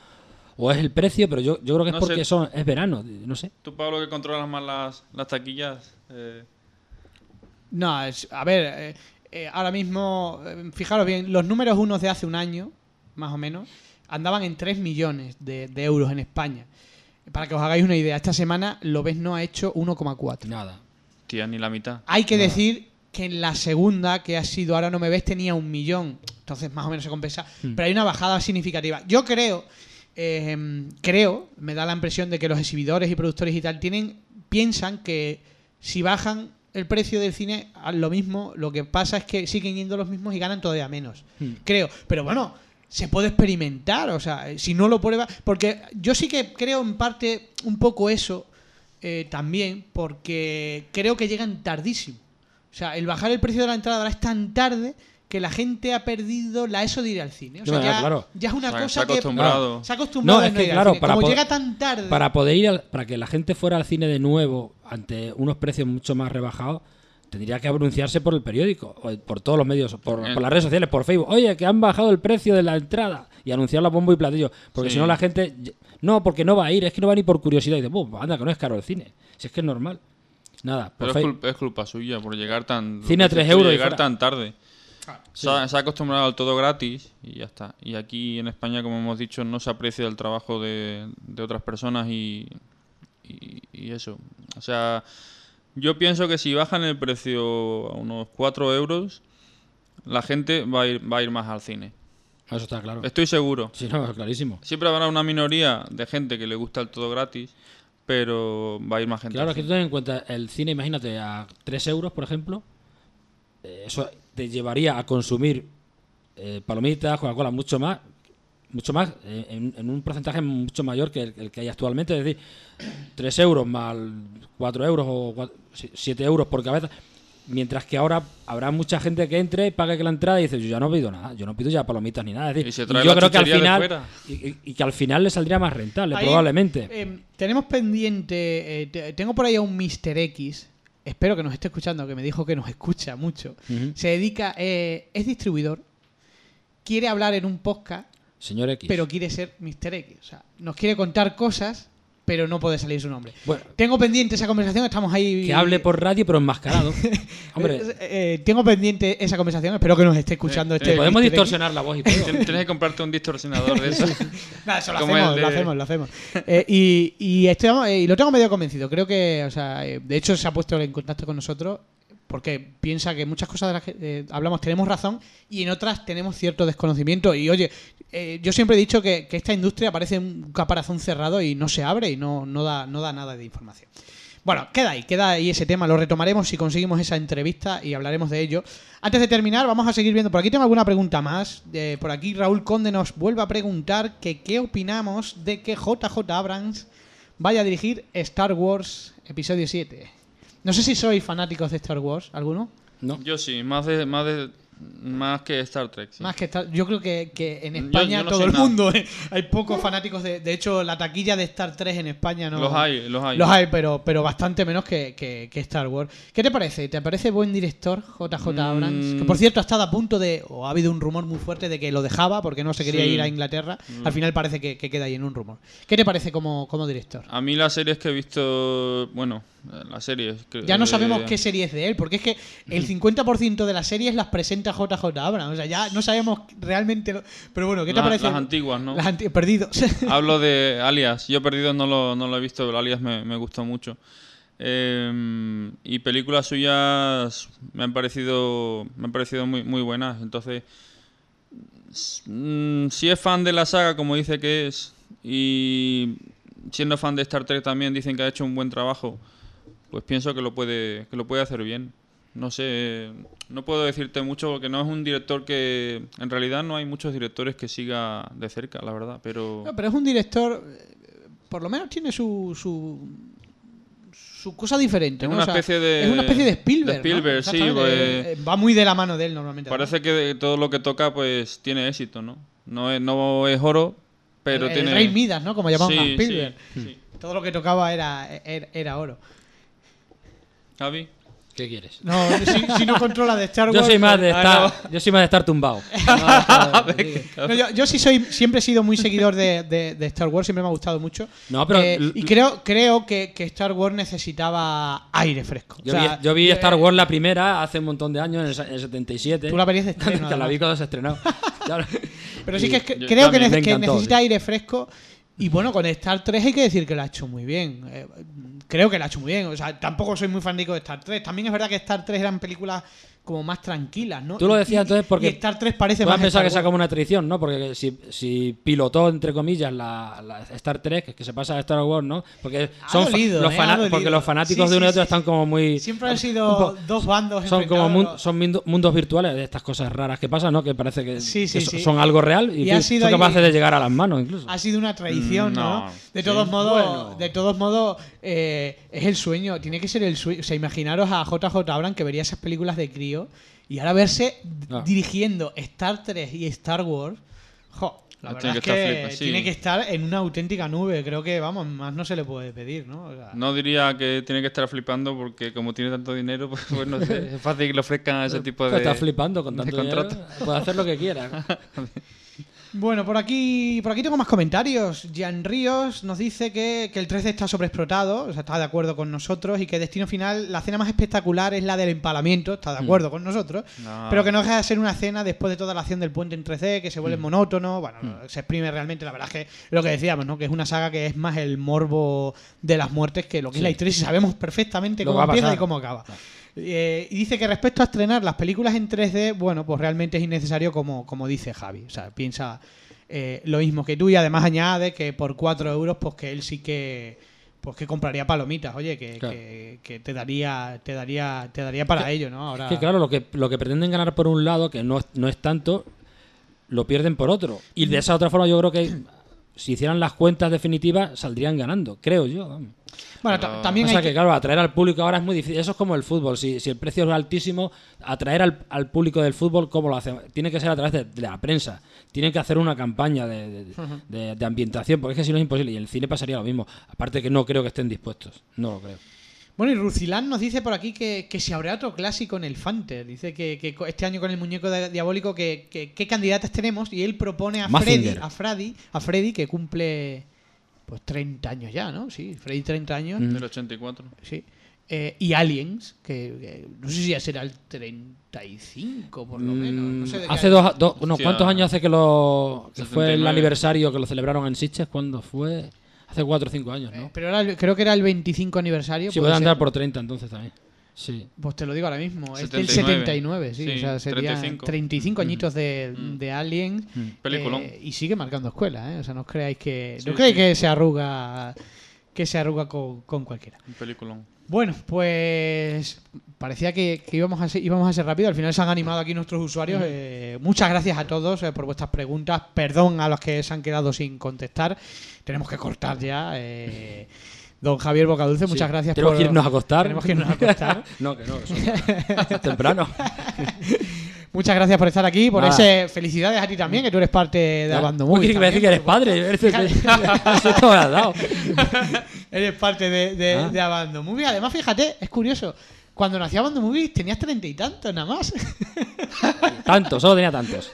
o es el precio, pero yo, yo creo que es No porque sé. son, es verano. No sé. Tú, Pablo, que controlas más las, las taquillas. eh, No, es- a ver, eh, eh, ahora mismo, eh, fijaros bien, los números unos de hace un año, más o menos, andaban en 3 millones de, de euros en España. Para que os hagáis una idea, esta semana Lobez no ha hecho 1,4. Nada. tía, ni la mitad. Hay que decir que en la segunda, que ha sido Ahora no me ves, tenía un millón. Entonces, más o menos se compensa. Pero hay una bajada significativa. Yo creo, eh, creo, me da la impresión de que los exhibidores y productores y tal tienen, piensan que si bajan el precio del cine a lo mismo, lo que pasa es que siguen yendo los mismos y ganan todavía menos. Creo. Pero bueno, se puede experimentar. O sea, si no lo prueba. Porque yo sí que creo en parte un poco eso eh, también, porque creo que llegan tardísimo. O sea, el bajar el precio de la entrada ahora es tan tarde que la gente ha perdido la eso de ir al cine. O sea, No, ya, claro. ya es una cosa se ha que acostumbrado. se ha acostumbrado No, a es no que ir al claro, cine. para Como llega tan tarde, Para poder ir, al- para que la gente fuera al cine de nuevo ante unos precios mucho más rebajados, tendría que anunciarse por el periódico, o por todos los medios, por, En- por las redes sociales, por Facebook. Oye, que han bajado el precio de la entrada y anunciarlo a bombo y platillo. Porque Sí. si no la gente... No, porque no va a ir, es que no va ni por curiosidad. Y dice, "Buh, anda, que no es caro el cine. Si es que es normal. Nada, Pero es culpa, es culpa suya por llegar tan. Cine a lo que tres dices tú, euros y Llegar fuera. tan tarde. Se, ha, se ha acostumbrado al todo gratis y ya está. Y aquí en España, como hemos dicho, no se aprecia el trabajo de, de otras personas y, y, y eso. O sea, yo pienso que si bajan el precio a unos 4 euros, la gente va a ir, va a ir más al cine. Eso está claro. Estoy seguro. Sí, no, clarísimo. Siempre habrá una minoría de gente que le gusta el todo gratis, pero va a ir más gente. Claro, es que tú ten en cuenta, el cine, imagínate, a 3 euros, por ejemplo, eh, eso te llevaría a consumir eh, palomitas, Coca-Cola, mucho más, mucho más, eh, en, en un porcentaje mucho mayor que el, el que hay actualmente. Es decir, 3 euros más 4 euros o 7 euros por cabeza. Mientras que ahora habrá mucha gente que entre, pague que la entrada y dice, yo ya no pido nada, yo no pido ya palomitas ni nada. Es decir, Y se y trae yo la creo que al final, y, y- y que al final le saldría más rentable, Ahí, probablemente. eh, tenemos pendiente. eh, te- tengo por ahí a un Mr. X. Espero que nos esté escuchando, que me dijo que nos escucha mucho. Se dedica. eh, es distribuidor. Quiere hablar en un podcast, Señor X. pero quiere ser Mr. X. O sea, nos quiere contar cosas, pero no puede salir su nombre. Bueno, Tengo pendiente esa conversación, estamos ahí. que hable por radio, pero enmascarado. <laughs> Hombre, Eh, eh, tengo pendiente esa conversación, espero que nos esté escuchando Eh, este. podemos Mr. X. distorsionar la voz y Tienes que comprarte un distorsionador de eso. <laughs> Nada, eso lo hacemos, de- lo hacemos, lo hacemos. Eh, y, y, estoy- eh, y lo tengo medio convencido. Creo que, o sea, eh, de hecho se ha puesto en contacto con nosotros porque piensa que muchas cosas de las que eh, hablamos tenemos razón y en otras tenemos cierto desconocimiento. Y oye, eh, yo siempre he dicho que, que esta industria parece un caparazón cerrado y no se abre y no, no, da, no da nada de información. Bueno, queda ahí, queda ahí ese tema. Lo retomaremos si conseguimos esa entrevista y hablaremos de ello. Antes de terminar, vamos a seguir viendo. Por aquí tengo alguna pregunta más. Eh, por aquí Raúl Conde nos vuelve a preguntar que qué opinamos de que JJ Abrams vaya a dirigir Star Wars Episodio 7. No sé si sois fanáticos de Star Wars, ¿alguno? ¿No? Yo sí, más de, más de, más que Star Trek. sí. Más que Star- yo creo que, que en España yo no todo el nada. mundo eh, hay pocos fanáticos de, de hecho la taquilla de Star 3 en España no Los hay, los hay. Los hay, pero, pero bastante menos que, que- que Star Wars. ¿Qué te parece? ¿Te parece buen director JJ Mm. Abrams? Que por cierto ha estado a punto de, o ha habido un rumor muy fuerte de que lo dejaba porque no se quería Sí. ir a Inglaterra. Mm. Al final parece que, que queda ahí en un rumor. ¿Qué te parece como, como director? A mí las series que he visto, bueno, eh, las series... que- Ya no eh, sabemos qué serie es de él, porque es que el <laughs> 50% de las series las presenta JJ Abrams. O sea, ya no sabemos realmente. lo- Pero bueno, ¿qué te la- parece? Las antiguas, ¿no? Las anti- Perdidos. <laughs> Hablo de Alias. Yo Perdidos no lo, no lo he visto, pero Alias me, me gustó mucho. Eh, y películas suyas me han parecido, me han parecido muy, muy buenas. Entonces, mm, si es fan de la saga, como dice que es, y siendo fan de Star Trek también dicen que ha hecho un buen trabajo, pues pienso que lo puede, que lo puede hacer bien. No sé, no puedo decirte mucho porque no es un director que, en realidad no hay muchos directores que siga de cerca, la verdad, pero... No, pero es un director, eh, por lo menos tiene su, su, su cosa diferente. Es ¿no? una O sea, especie de- Es una especie de Spielberg. de Spielberg, ¿no? sí, pues- Eh, Va muy de la mano de él normalmente. Parece que todo lo que toca pues tiene éxito, ¿no? No es, no es oro, pero el, tiene... Rey Midas, ¿no? Como llamaban Sí, a Spielberg. sí, sí. Todo lo que tocaba era, era, era oro. Javi. ¿Qué quieres? No, si, si no controla de Star Wars. <laughs> Yo soy más de pues- estar, yo soy más de estar tumbado. <laughs> <laughs> No, yo, yo sí soy, siempre he sido muy seguidor de, de- de Star Wars, siempre me ha gustado mucho. No, pero Eh, y creo, creo que, que Star Wars necesitaba aire fresco. Yo, O sea, vi, yo vi eh, Star Wars la primera hace un montón de años, en el, en el 77. Tú la verías de estreno, que la vi cuando se estrenó. Pero sí que, es que yo creo que, nece- necesita sí. aire fresco. Y bueno, con Star 3 hay que decir que lo ha hecho muy bien. Eh, creo que lo ha hecho muy bien. O sea, tampoco soy muy fanático de Star 3. También es verdad que Star 3 eran películas como más tranquilas, ¿no? Tú lo decías y- entonces porque y Star 3 parece Tú vas más. a pensar que sea como una tradición, ¿no? Porque si, si pilotó, entre comillas, la, la Star Trek, que se pasa a Star Wars, ¿no? Porque, Ha son dolido, los eh, porque los fanáticos Sí, de uno sí, y otro sí, están como muy... Siempre han sido po- dos bandos Son como mun- son mundos virtuales de estas cosas raras que pasan, ¿no? Que parece que, Sí, sí, que so- sí. son algo real y, Y que ha sido son ahí- capaces de llegar a las manos incluso. Ha sido una tradición, Mm, ¿no? no, De sí. todos modos, Bueno. de todos modos, eh, es el sueño. Tiene que ser el sueño. O sea, imaginaros a JJ Abrams que vería esas películas de crío y ahora verse Ah. dirigiendo Star 3 y Star Wars. Jo, la Ah, verdad tiene es que que, estar flipa, sí. tiene que estar en una auténtica nube. Creo que, vamos, más no se le puede pedir, ¿no? O sea, No diría que tiene que estar flipando porque como tiene tanto dinero, <laughs> pues, pues no sé, es fácil que le ofrezcan ese tipo Pues de... está flipando con de tanto dinero. Puede hacer lo que quiera. <laughs> Bueno, por aquí, por aquí tengo más comentarios. Jan Ríos nos dice que, que el 13 está sobreexplotado, o sea, está de acuerdo con nosotros, y que Destino Final, la cena más espectacular es la del empalamiento, está de acuerdo con nosotros, No. pero que no deja de ser una cena después de toda la acción del puente en 3D, que se vuelve monótono, bueno, se exprime realmente, la verdad es que lo que decíamos, ¿no? Que es una saga que es más el morbo de las muertes que lo que es la historia, y sabemos perfectamente Lo cómo empieza y cómo acaba. Eh, y dice que respecto a estrenar las películas en 3D, bueno, pues realmente es innecesario como, como dice Javi. O sea, piensa eh, lo mismo que tú y además añade que por 4 euros, pues que él sí que pues que compraría palomitas, oye, que, Claro. que- que te daría, te daría, te daría para ello, ¿no? Ahora Que claro, lo que, lo que pretenden ganar por un lado, que no, es- no es tanto, lo pierden por otro. Y de esa otra forma yo creo que si hicieran las cuentas definitivas saldrían ganando, creo yo. vamos. bueno, Pero- también o sea hay que, que- claro, atraer al público ahora es muy difícil. Eso es como el fútbol. Si, si el precio es altísimo, atraer al, al público del fútbol, ¿cómo lo hacen? Tiene que ser a través de, de la prensa. Tienen que hacer una campaña de, de- de- de ambientación, porque es que si no es imposible. Y en el cine pasaría lo mismo. Aparte que no creo que estén dispuestos. No lo creo. Bueno, y Rucilán nos dice por aquí que, que si habrá otro clásico en el Fanter. Dice que, que este año con el muñeco de- diabólico, que, que- qué candidatas tenemos. Y él propone a Freddy, a Freddy, a Freddy, que cumple pues 30 años ya, ¿no? Sí, Freddy 30 años. Mm. Del 84. Sí. Eh, y Aliens, que, que no sé si ya será el 35 por lo menos. No sé de qué Mm, hace dos, dos- unos Hostia. cuantos años hace que lo que fue el 79. aniversario que lo celebraron en Sitges cuando fue hace cuatro o cinco años, ¿no? Eh, pero era el- creo que era el 25 aniversario. Sí, puede puede andar ser. por 30 entonces también. Sí. Pues te lo digo ahora mismo. Es del 79. 79, sí. Sí, o sea, sería 35. 35 añitos de, Mm. de Aliens. Peliculón. Eh, y sigue marcando escuela, ¿eh? O sea, no os creáis que. Sí, no creáis sí. que se arruga. Que se arruga con, con cualquiera. Un peliculón. Bueno, pues parecía que, que íbamos, a ser, íbamos a ser rápido. Al final se han animado aquí nuestros usuarios. Eh, muchas gracias a todos eh, por vuestras preguntas. Perdón a los que se han quedado sin contestar. Tenemos que cortar ya. eh, don Javier Bocadulce, muchas Sí. gracias Tenemos por. que irnos a acostar. Tenemos que irnos a acostar. <laughs> no, que no, que son- <laughs> es temprano. <laughs> Muchas gracias por estar aquí. Por Nada. ese felicidades a ti también, que tú eres parte de Abando Uy, Movies que me decir que eres padre. <laughs> <laughs> Eres- parte de, de, Ah. de Abando Movies. Además, fíjate, es curioso. Cuando nació Abando Movies tenías treinta y tantos nada más. <laughs> Tantos, solo tenía tantos.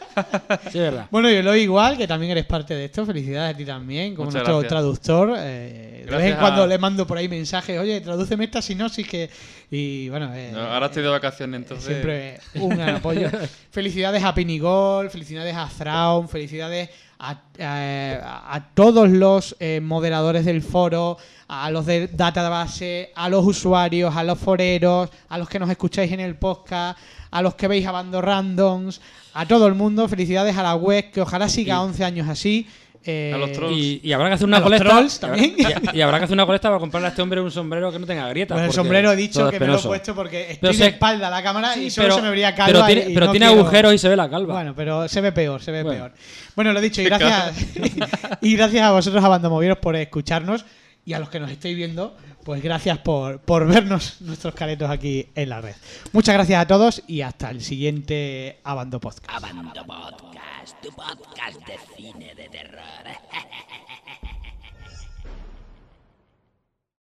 Sí, es verdad. Bueno, yo lo igual, que también eres parte de esto. Felicidades a ti también, como Muchas nuestro gracias. traductor. eh, de vez en cuando a- le mando por ahí mensajes, oye, tradúceme esta sinopsis que... Y bueno, eh, Ahora estoy de vacaciones, entonces. Siempre un gran apoyo. <laughs> felicidades a Pinigol, felicidades a Thrawn, felicidades a, a- a todos los eh, moderadores del foro, a los de database, a los usuarios, a los foreros, a los que nos escucháis en el podcast, a los que veis a Bando Randoms, a todo el mundo. Felicidades a la web, que ojalá siga 11 años así. Eh, A los trolls. Y, y habrá que hacer A una los colecta. trolls también. Y, y habrá que hacer una colecta para comprarle a este hombre un sombrero que no tenga grietas. Con el sombrero he dicho que me lo he puesto porque estoy Pero de se- espalda a la cámara Sí, y solo pero- se me vería calva. Pero tiene, y- y pero no tiene quiero- agujeros y se ve la calva. Bueno, pero se ve peor, se ve Bueno. peor. Bueno, lo dicho, y gracias, <laughs> y gracias a vosotros, a Bandomovieros, por escucharnos. Y a los que nos estéis viendo, pues gracias por, por vernos nuestros caretos aquí en la red. Muchas gracias a todos y hasta el siguiente Abando Podcast. Abando Podcast, tu podcast de cine de terror. <laughs>